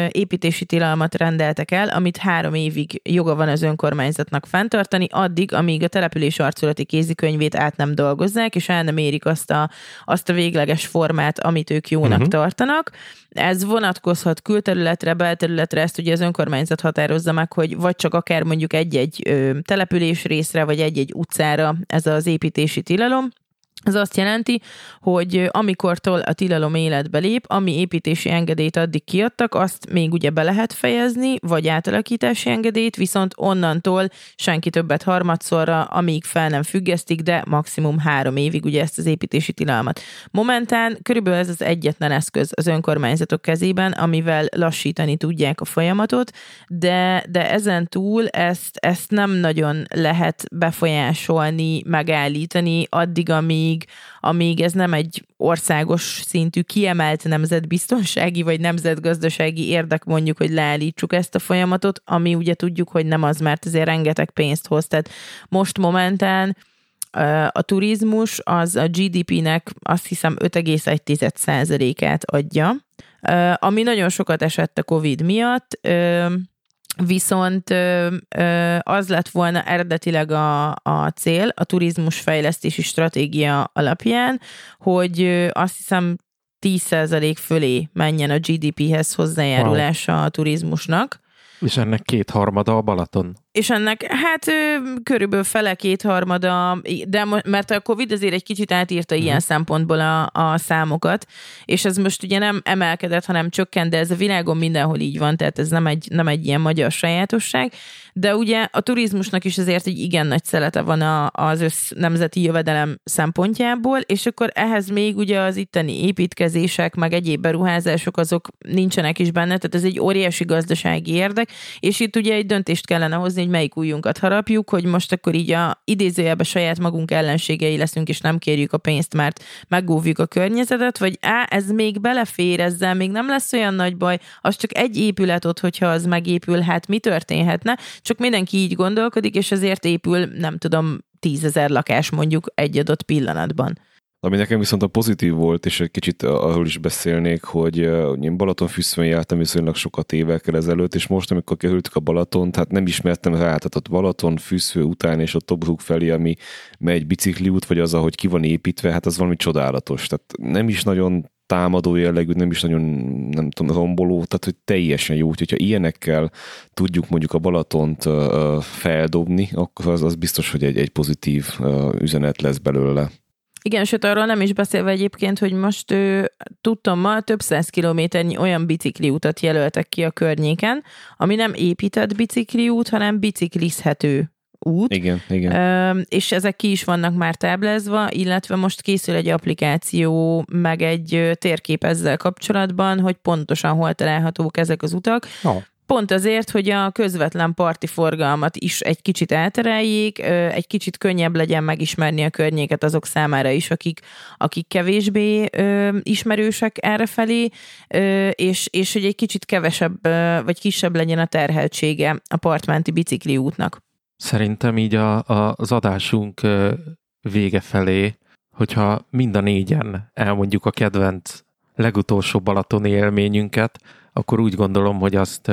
építési tilalmat rendeltek el, amit három évig joga van az önkormányzatnak fenntartani, addig, amíg a település arculati kézikönyvét át nem dolgozzák, és el nem érik azt a, azt a végleges formát, amit ők jónak uh-huh. tartanak. Ez vonatkozhat külterületre, belterületre, ezt ugye az önkormányzat határozza meg, hogy vagy csak akár mondjuk egy-egy település részre, vagy egy-egy utcára ez az építési tilalom, ez azt jelenti, hogy amikortól a tilalom életbe lép, ami építési engedélyt addig kiadtak, azt még ugye be lehet fejezni, vagy átalakítási engedélyt, viszont onnantól senki többet harmadszorra, amíg fel nem függesztik, de maximum három évig ugye ezt az építési tilalmat. Momentán körülbelül ez az egyetlen eszköz az önkormányzatok kezében, amivel lassítani tudják a folyamatot, de, de ezen túl ezt, ezt nem nagyon lehet befolyásolni, megállítani addig, amíg amíg, amíg ez nem egy országos szintű kiemelt nemzetbiztonsági vagy nemzetgazdasági érdek mondjuk, hogy leállítsuk ezt a folyamatot, ami ugye tudjuk, hogy nem az, mert azért rengeteg pénzt hoz. Tehát most momentán a turizmus az a GDP-nek azt hiszem 5,1%-át adja, ami nagyon sokat esett a COVID miatt, Viszont az lett volna eredetileg a, a cél a turizmus fejlesztési stratégia alapján, hogy azt hiszem 10% fölé menjen a GDP-hez hozzájárulása wow. a turizmusnak.
És ennek kétharmada a Balaton.
És ennek hát körülbelül fele kétharmada, de mert a Covid azért egy kicsit átírta uh-huh. ilyen szempontból a, a számokat, és ez most ugye nem emelkedett, hanem csökkent, de ez a világon mindenhol így van, tehát ez nem egy, nem egy ilyen magyar sajátosság, de ugye a turizmusnak is azért egy igen nagy szelete van a, az össz nemzeti jövedelem szempontjából, és akkor ehhez még ugye az itteni építkezések, meg egyéb beruházások azok nincsenek is benne, tehát ez egy óriási gazdasági érdek, és itt ugye egy döntést kellene hozni, hogy melyik újunkat harapjuk, hogy most akkor így a idézőjelben saját magunk ellenségei leszünk, és nem kérjük a pénzt, mert megóvjuk a környezetet, vagy á, ez még belefér, ezzel még nem lesz olyan nagy baj, az csak egy épület ott, hogyha az megépül, hát mi történhetne? Csak mindenki így gondolkodik, és ezért épül, nem tudom, tízezer lakás mondjuk egy adott pillanatban.
Ami nekem viszont a pozitív volt, és egy kicsit arról is beszélnék, hogy én Balatonfüszön jártam viszonylag sokat évekkel ezelőtt, és most, amikor kerültük a Balaton, hát nem ismertem rá, tehát ott Balaton fűsző után és a Tobruk felé, ami megy bicikliút, vagy az, ahogy ki van építve, hát az valami csodálatos. Tehát nem is nagyon támadó jellegű, nem is nagyon, nem tudom, romboló, tehát hogy teljesen jó. Úgyhogy ha ilyenekkel tudjuk mondjuk a Balatont feldobni, akkor az, az biztos, hogy egy, egy pozitív üzenet lesz belőle.
Igen, sőt arról nem is beszélve egyébként, hogy most ő, tudtam ma több száz kilométernyi olyan bicikliutat jelöltek ki a környéken, ami nem épített bicikliút, hanem biciklizhető út.
Igen, igen.
Ö, és ezek ki is vannak már táblázva, illetve most készül egy applikáció, meg egy térkép ezzel kapcsolatban, hogy pontosan hol találhatók ezek az utak. Oh. Pont azért, hogy a közvetlen parti forgalmat is egy kicsit eltereljék, egy kicsit könnyebb legyen megismerni a környéket azok számára is, akik, akik kevésbé ismerősek errefelé, ö, és, és hogy egy kicsit kevesebb vagy kisebb legyen a terheltsége a partmenti bicikli útnak.
Szerintem így a, a, az adásunk vége felé, hogyha mind a négyen elmondjuk a kedvenc legutolsó balatoni élményünket, akkor úgy gondolom, hogy azt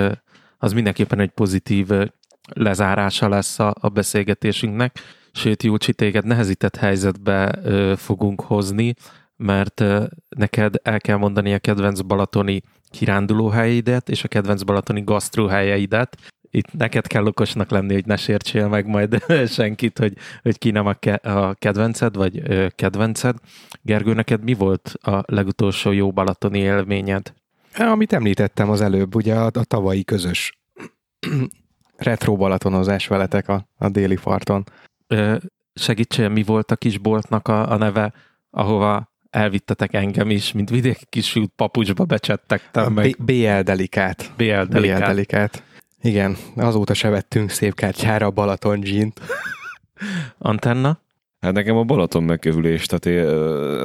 az mindenképpen egy pozitív lezárása lesz a, a beszélgetésünknek, sőt, Júcsi, téged nehezített helyzetbe ö, fogunk hozni, mert ö, neked el kell mondani a kedvenc balatoni kirándulóhelyeidet és a kedvenc balatoni gasztróhelyeidet, itt neked kell okosnak lenni, hogy ne sértsél meg majd senkit, hogy, hogy ki nem a, ke, a kedvenced, vagy ö, kedvenced. Gergő, neked mi volt a legutolsó jó balatoni élményed?
Amit említettem az előbb, ugye a, a tavalyi közös retro balatonozás veletek a, a déli parton.
Ö, segítsél, mi volt a kisboltnak a, a neve, ahova elvittetek engem is, mint vidéki kisült papucsba becsettek.
Meg. BL Delikát.
BL Delikát. BL Delikát.
Igen, azóta se vettünk szép kártyára a Balaton jean
Antenna?
Hát nekem a Balaton megkövülés, tehát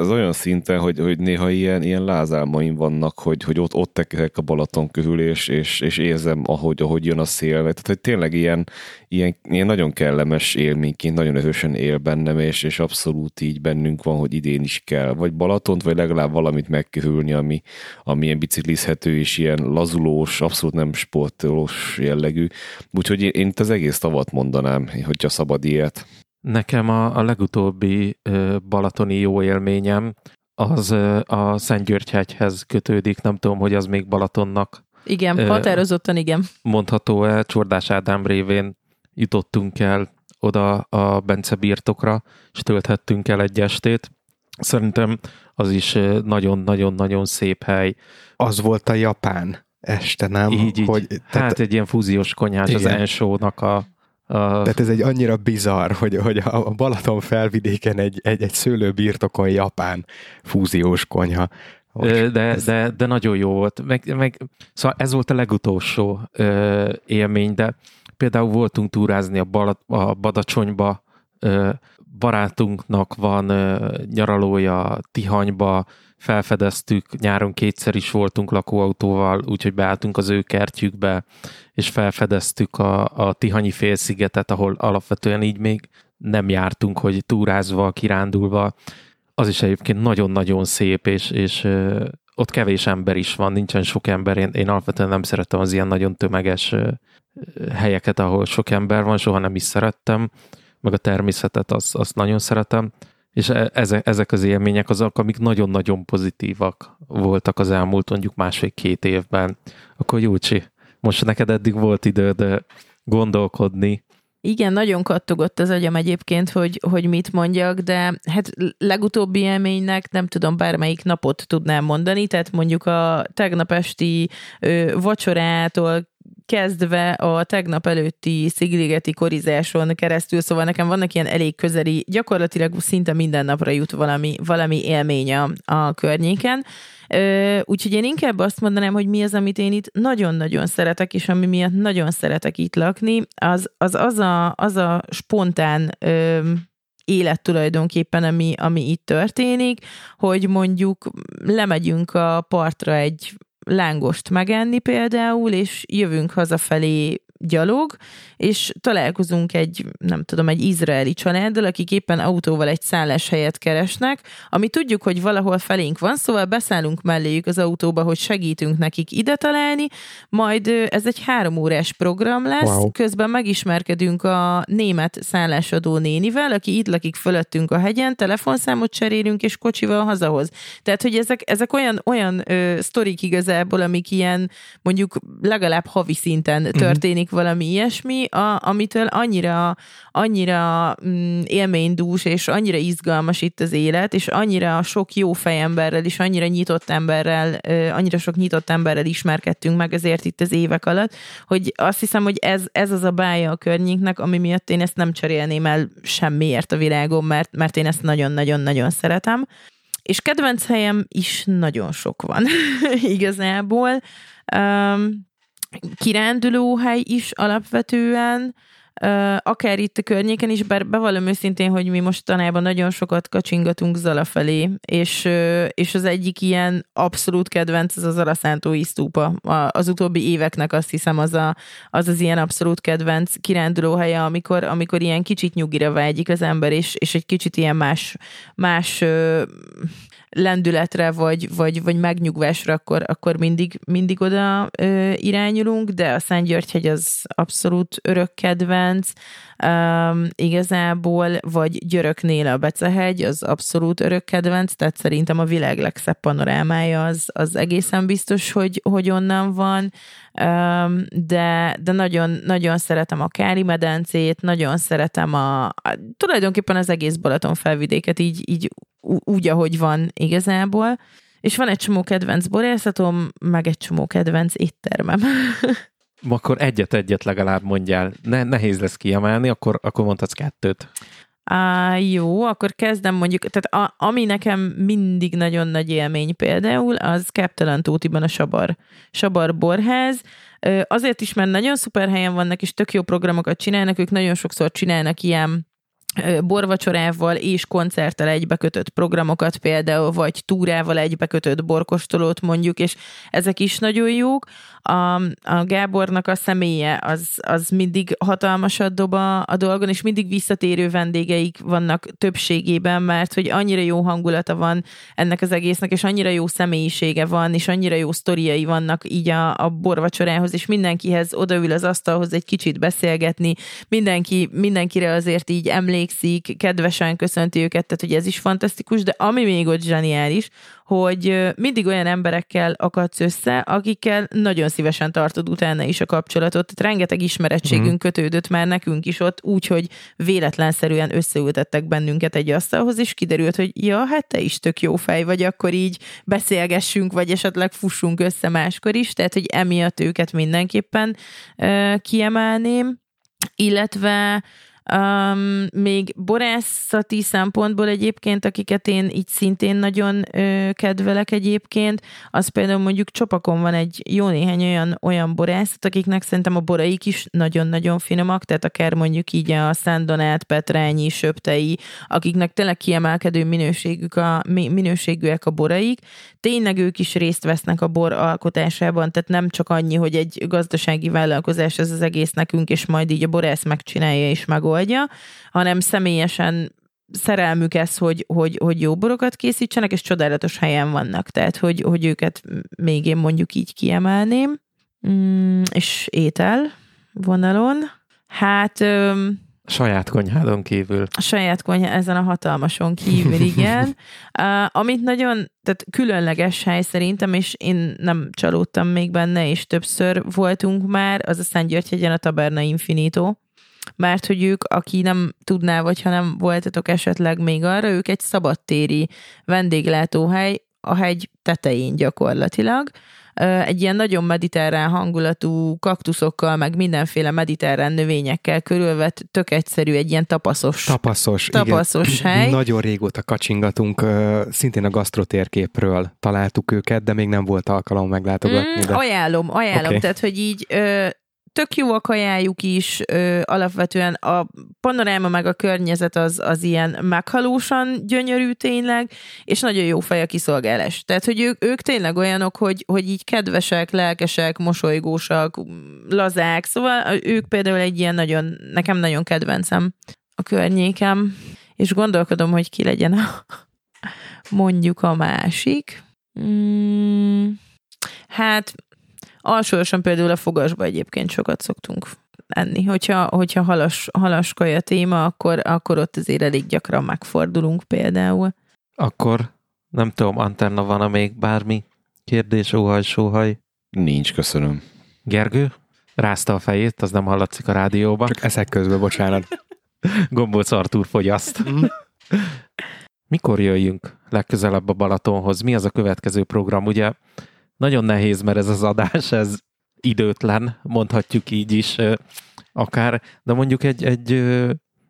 ez olyan szinten, hogy, hogy néha ilyen, ilyen lázálmaim vannak, hogy, hogy ott, ott tekerek a Balaton körül, és, és, és érzem, ahogy, ahogy jön a szél. Tehát hogy tényleg ilyen, ilyen, ilyen nagyon kellemes élményként, nagyon erősen él bennem, és, és abszolút így bennünk van, hogy idén is kell. Vagy Balatont, vagy legalább valamit megkövülni, ami, ami ilyen biciklizhető, és ilyen lazulós, abszolút nem sportolós jellegű. Úgyhogy én, én itt az egész tavat mondanám, hogyha szabad ilyet.
Nekem a, a legutóbbi ö, balatoni jó élményem az ö, a Szentgyörgyhegyhez kötődik, nem tudom, hogy az még Balatonnak.
Igen, ö, határozottan igen.
Mondható-e, Csordás Ádám révén jutottunk el oda a Bence birtokra, és tölthettünk el egy estét. Szerintem az is nagyon-nagyon-nagyon szép hely.
Az volt a japán este, nem?
Így, így. Hogy, hát tehát, egy ilyen fúziós konyhás igen. az ensónak a
Tehát ez egy annyira bizarr, hogy, hogy a Balaton felvidéken egy, egy, egy szőlőbirtokon japán fúziós konyha.
De, ez... de, de nagyon jó volt. Meg, meg, szóval ez volt a legutolsó ö, élmény, de például voltunk túrázni a, Balat, a Badacsonyba, ö, barátunknak van ö, nyaralója Tihanyba, felfedeztük, nyáron kétszer is voltunk lakóautóval, úgyhogy beálltunk az ő kertjükbe, és felfedeztük a, a Tihanyi félszigetet, ahol alapvetően így még nem jártunk, hogy túrázva, kirándulva. Az is egyébként nagyon-nagyon szép, és, és ott kevés ember is van, nincsen sok ember. Én, én alapvetően nem szeretem az ilyen nagyon tömeges helyeket, ahol sok ember van, soha nem is szerettem, meg a természetet azt, azt nagyon szeretem és e, ezek, ezek az élmények azok, amik nagyon-nagyon pozitívak voltak az elmúlt mondjuk másfél-két évben. Akkor Júcsi, most neked eddig volt időd gondolkodni
Igen, nagyon kattogott az agyam egyébként, hogy, hogy mit mondjak, de hát legutóbbi élménynek nem tudom, bármelyik napot tudnám mondani, tehát mondjuk a tegnap esti ö, vacsorától kezdve a tegnap előtti szigligeti korizáson keresztül, szóval nekem vannak ilyen elég közeli, gyakorlatilag szinte minden napra jut valami, valami élmény a, a környéken. Úgyhogy én inkább azt mondanám, hogy mi az, amit én itt nagyon-nagyon szeretek, és ami miatt nagyon szeretek itt lakni, az az, az, a, az a spontán ö, élet tulajdonképpen, ami, ami itt történik, hogy mondjuk lemegyünk a partra egy lángost megenni például, és jövünk hazafelé gyalog, és találkozunk egy, nem tudom, egy izraeli családdal, akik éppen autóval egy helyet keresnek, ami tudjuk, hogy valahol felénk van, szóval beszállunk melléjük az autóba, hogy segítünk nekik ide találni, majd ez egy három órás program lesz, wow. közben megismerkedünk a német szállásadó nénivel, aki itt lakik fölöttünk a hegyen, telefonszámot cserélünk, és kocsival hazahoz. Tehát, hogy ezek, ezek olyan, olyan ö, sztorik igazából, amik ilyen mondjuk legalább havi szinten mhm. történik valami ilyesmi, a, amitől annyira, annyira mm, élménydús, és annyira izgalmas itt az élet, és annyira sok jó fejemberrel, és annyira nyitott emberrel, annyira sok nyitott emberrel ismerkedtünk meg ezért itt az évek alatt, hogy azt hiszem, hogy ez, ez az a bája a környéknek, ami miatt én ezt nem cserélném el semmiért a világon, mert, mert én ezt nagyon-nagyon-nagyon szeretem. És kedvenc helyem is nagyon sok van igazából. Um, kirándulóhely is alapvetően, akár itt a környéken is, bár bevallom őszintén, hogy mi mostanában nagyon sokat kacsingatunk Zala felé, és, és az egyik ilyen abszolút kedvenc az az Araszántói sztúpa. Az utóbbi éveknek azt hiszem az, a, az az ilyen abszolút kedvenc kirándulóhelye, amikor, amikor ilyen kicsit nyugira vágyik az ember, és, és egy kicsit ilyen más, más lendületre, vagy, vagy, vagy megnyugvásra, akkor, akkor mindig, mindig oda ö, irányulunk, de a Szent Györgyhegy az abszolút örök kedvenc, um, igazából, vagy Györöknél a Becehegy, az abszolút örök kedvenc, tehát szerintem a világ legszebb panorámája az, az egészen biztos, hogy, hogy onnan van, um, de, de nagyon, nagyon szeretem a Kári medencét, nagyon szeretem a, a tulajdonképpen az egész Balaton felvidéket így, így úgy, ahogy van igazából. És van egy csomó kedvenc borászatom, meg egy csomó kedvenc éttermem.
Akkor egyet-egyet legalább mondjál. Ne, nehéz lesz kiemelni, akkor, akkor mondhatsz kettőt.
Á, jó, akkor kezdem mondjuk, tehát a, ami nekem mindig nagyon nagy élmény például, az Captalan Tótiban a Sabar, Sabar Borház. Azért is, mert nagyon szuper helyen vannak, és tök jó programokat csinálnak, ők nagyon sokszor csinálnak ilyen borvacsorával és koncerttel egybekötött programokat például, vagy túrával egybekötött borkostolót mondjuk, és ezek is nagyon jók. A, a Gábornak a személye az, az mindig hatalmasat dob a, a dolgon, és mindig visszatérő vendégeik vannak többségében, mert hogy annyira jó hangulata van ennek az egésznek, és annyira jó személyisége van, és annyira jó sztoriai vannak így a, a borvacsorához, és mindenkihez odaül az asztalhoz egy kicsit beszélgetni, mindenki, mindenkire azért így emlékszik, emlékszik, kedvesen köszönti őket, tehát hogy ez is fantasztikus, de ami még ott zseniális, hogy mindig olyan emberekkel akadsz össze, akikkel nagyon szívesen tartod utána is a kapcsolatot. Tehát rengeteg ismerettségünk mm. kötődött már nekünk is ott, úgyhogy véletlenszerűen összeültettek bennünket egy asztalhoz, és kiderült, hogy ja, hát te is tök jó fej vagy, akkor így beszélgessünk, vagy esetleg fussunk össze máskor is, tehát hogy emiatt őket mindenképpen uh, kiemelném, illetve Um, még borászati szempontból egyébként, akiket én így szintén nagyon ö, kedvelek egyébként, az például mondjuk Csopakon van egy jó néhány olyan, olyan borászat, akiknek szerintem a boraik is nagyon-nagyon finomak, tehát akár mondjuk így a Szendonát, Petrányi, Söptei, akiknek tényleg kiemelkedő minőségük a, minőségűek a boraik, tényleg ők is részt vesznek a bor alkotásában, tehát nem csak annyi, hogy egy gazdasági vállalkozás ez az egész nekünk, és majd így a borász megcsinálja és megoldja, hanem személyesen szerelmük ez, hogy, hogy, hogy jó borokat készítsenek, és csodálatos helyen vannak. Tehát, hogy, hogy őket még én mondjuk így kiemelném. Mm, és étel vonalon. Hát
Saját konyhádon kívül.
A saját konyha ezen a hatalmason kívül, igen. uh, amit nagyon, tehát különleges hely szerintem, és én nem csalódtam még benne, és többször voltunk már, az a Szent Györgyhegyen a Taberna Infinito. Mert hogy ők, aki nem tudná, vagy ha nem voltatok esetleg még arra, ők egy szabadtéri vendéglátóhely a hegy tetején gyakorlatilag, egy ilyen nagyon mediterrán hangulatú kaktuszokkal, meg mindenféle mediterrán növényekkel körülvett, tök egyszerű, egy ilyen tapaszos,
tapaszos,
tapaszos
igen.
hely.
Nagyon régóta kacsingatunk, szintén a gasztrotérképről találtuk őket, de még nem volt alkalom meglátogatni. Mm, de...
Ajánlom, ajánlom, okay. tehát hogy így tök jó a kajájuk is, ö, alapvetően a panoráma meg a környezet az, az ilyen meghalósan gyönyörű tényleg, és nagyon jó fej a kiszolgálás. Tehát, hogy ők, ők tényleg olyanok, hogy, hogy így kedvesek, lelkesek, mosolygósak, lazák, szóval ők például egy ilyen nagyon, nekem nagyon kedvencem a környékem, és gondolkodom, hogy ki legyen a, mondjuk a másik. Mm, hát Alsóosan például a fogasba egyébként sokat szoktunk enni. Hogyha, hogyha halas, halas kaja téma, akkor, akkor ott azért elég gyakran megfordulunk például.
Akkor nem tudom, Antenna van-e még bármi kérdés, óhaj, sóhaj?
Nincs, köszönöm.
Gergő? Rázta a fejét, az nem hallatszik a rádióban.
Csak eszek közben, bocsánat.
Gombolc Artúr fogyaszt. Mhm. Mikor jöjjünk legközelebb a Balatonhoz? Mi az a következő program? Ugye nagyon nehéz, mert ez az adás, ez időtlen, mondhatjuk így is akár, de mondjuk egy, egy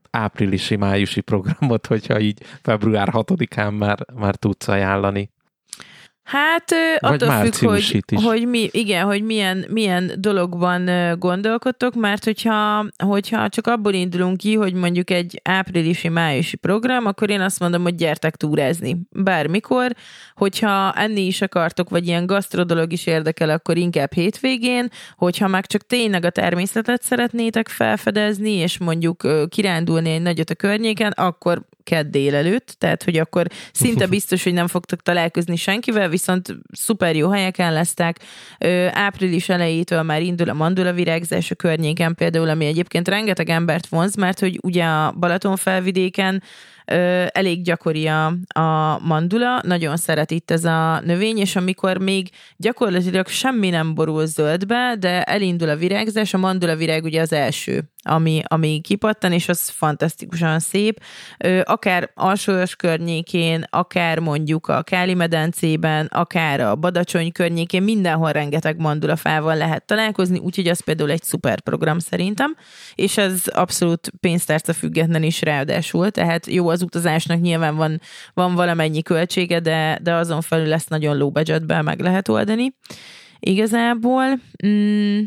áprilisi, májusi programot, hogyha így február 6-án már, már tudsz ajánlani.
Hát Vagy attól függ, hogy, hogy mi, igen, hogy milyen, milyen dologban gondolkodtok, mert hogyha, hogyha csak abból indulunk ki, hogy mondjuk egy áprilisi, májusi program, akkor én azt mondom, hogy gyertek túrázni. Bármikor, hogyha enni is akartok, vagy ilyen gasztrodolog is érdekel, akkor inkább hétvégén, hogyha meg csak tényleg a természetet szeretnétek felfedezni, és mondjuk kirándulni egy nagyot a környéken, akkor kedd délelőtt, tehát hogy akkor szinte biztos, hogy nem fogtok találkozni senkivel, viszont szuper jó helyeken lesztek. Április elejétől már indul a mandula virágzás a környéken például, ami egyébként rengeteg embert vonz, mert hogy ugye a Balaton felvidéken elég gyakori a, a mandula, nagyon szeret itt ez a növény, és amikor még gyakorlatilag semmi nem borul zöldbe, de elindul a virágzás, a mandula virág ugye az első, ami, ami kipattan, és az fantasztikusan szép. Akár alsóös környékén, akár mondjuk a Káli medencében, akár a Badacsony környékén, mindenhol rengeteg mandulafával lehet találkozni, úgyhogy az például egy szuper program szerintem, és ez abszolút pénztárca független is ráadásul, tehát jó az utazásnak nyilván van, van valamennyi költsége, de, de azon felül lesz nagyon low budgetben meg lehet oldani igazából. Mm,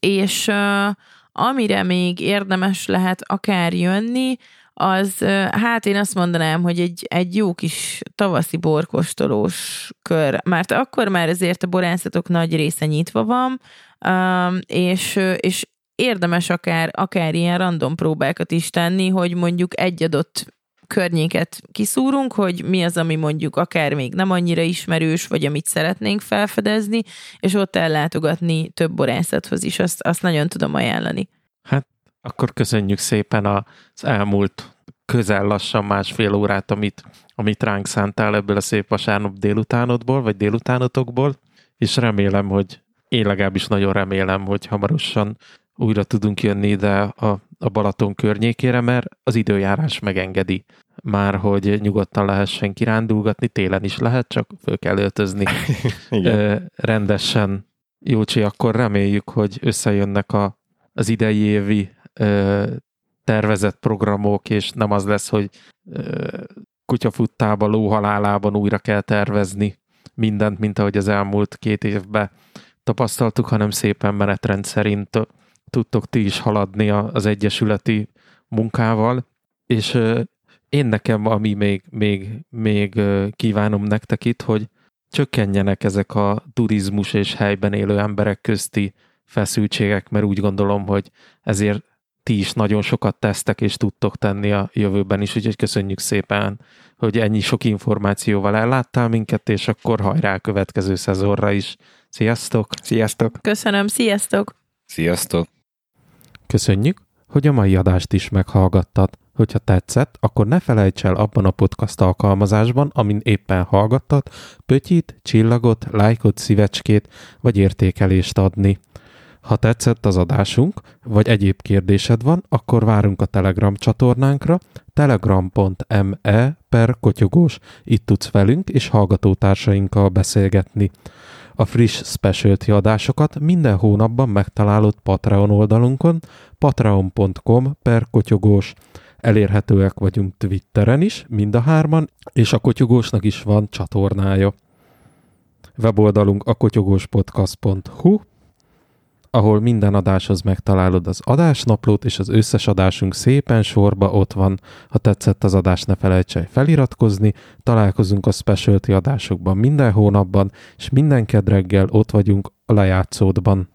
és uh, amire még érdemes lehet akár jönni, az, hát én azt mondanám, hogy egy, egy jó kis tavaszi borkostolós kör, mert akkor már ezért a borászatok nagy része nyitva van, és, és érdemes akár, akár ilyen random próbákat is tenni, hogy mondjuk egy adott környéket kiszúrunk, hogy mi az, ami mondjuk akár még nem annyira ismerős, vagy amit szeretnénk felfedezni, és ott ellátogatni több borászathoz is, azt, azt nagyon tudom ajánlani.
Hát akkor köszönjük szépen az elmúlt közel lassan másfél órát, amit, amit ránk szántál ebből a szép vasárnap délutánodból, vagy délutánotokból, és remélem, hogy én legalábbis nagyon remélem, hogy hamarosan újra tudunk jönni ide a, a Balaton környékére, mert az időjárás megengedi már, hogy nyugodtan lehessen kirándulgatni, télen is lehet, csak föl kell öltözni Igen. rendesen. Jócsi, akkor reméljük, hogy összejönnek a, az idei évi ö, tervezett programok, és nem az lesz, hogy ö, kutyafuttában, lóhalálában újra kell tervezni mindent, mint ahogy az elmúlt két évben tapasztaltuk, hanem szépen menetrend szerint tudtok ti is haladni az egyesületi munkával, és én nekem, ami még, még, még kívánom nektek itt, hogy csökkenjenek ezek a turizmus és helyben élő emberek közti feszültségek, mert úgy gondolom, hogy ezért ti is nagyon sokat tesztek, és tudtok tenni a jövőben is, úgyhogy köszönjük szépen, hogy ennyi sok információval elláttál minket, és akkor hajrá a következő szezonra is. Sziasztok!
Sziasztok!
Köszönöm, sziasztok!
Sziasztok!
Köszönjük, hogy a mai adást is meghallgattad. Hogyha tetszett, akkor ne felejts el abban a podcast alkalmazásban, amin éppen hallgattad, pötyit, csillagot, lájkot, szívecskét vagy értékelést adni. Ha tetszett az adásunk, vagy egyéb kérdésed van, akkor várunk a Telegram csatornánkra, telegram.me per kotyogós. Itt tudsz velünk és hallgatótársainkkal beszélgetni. A friss specialty adásokat minden hónapban megtalálod Patreon oldalunkon, patreon.com per kotyogós. Elérhetőek vagyunk Twitteren is, mind a hárman, és a kotyogósnak is van csatornája. Weboldalunk a kotyogóspodcast.hu, ahol minden adáshoz megtalálod az adásnaplót, és az összes adásunk szépen sorba ott van. Ha tetszett az adás, ne felejts el feliratkozni. Találkozunk a specialty adásokban minden hónapban, és minden kedreggel ott vagyunk a lejátszódban.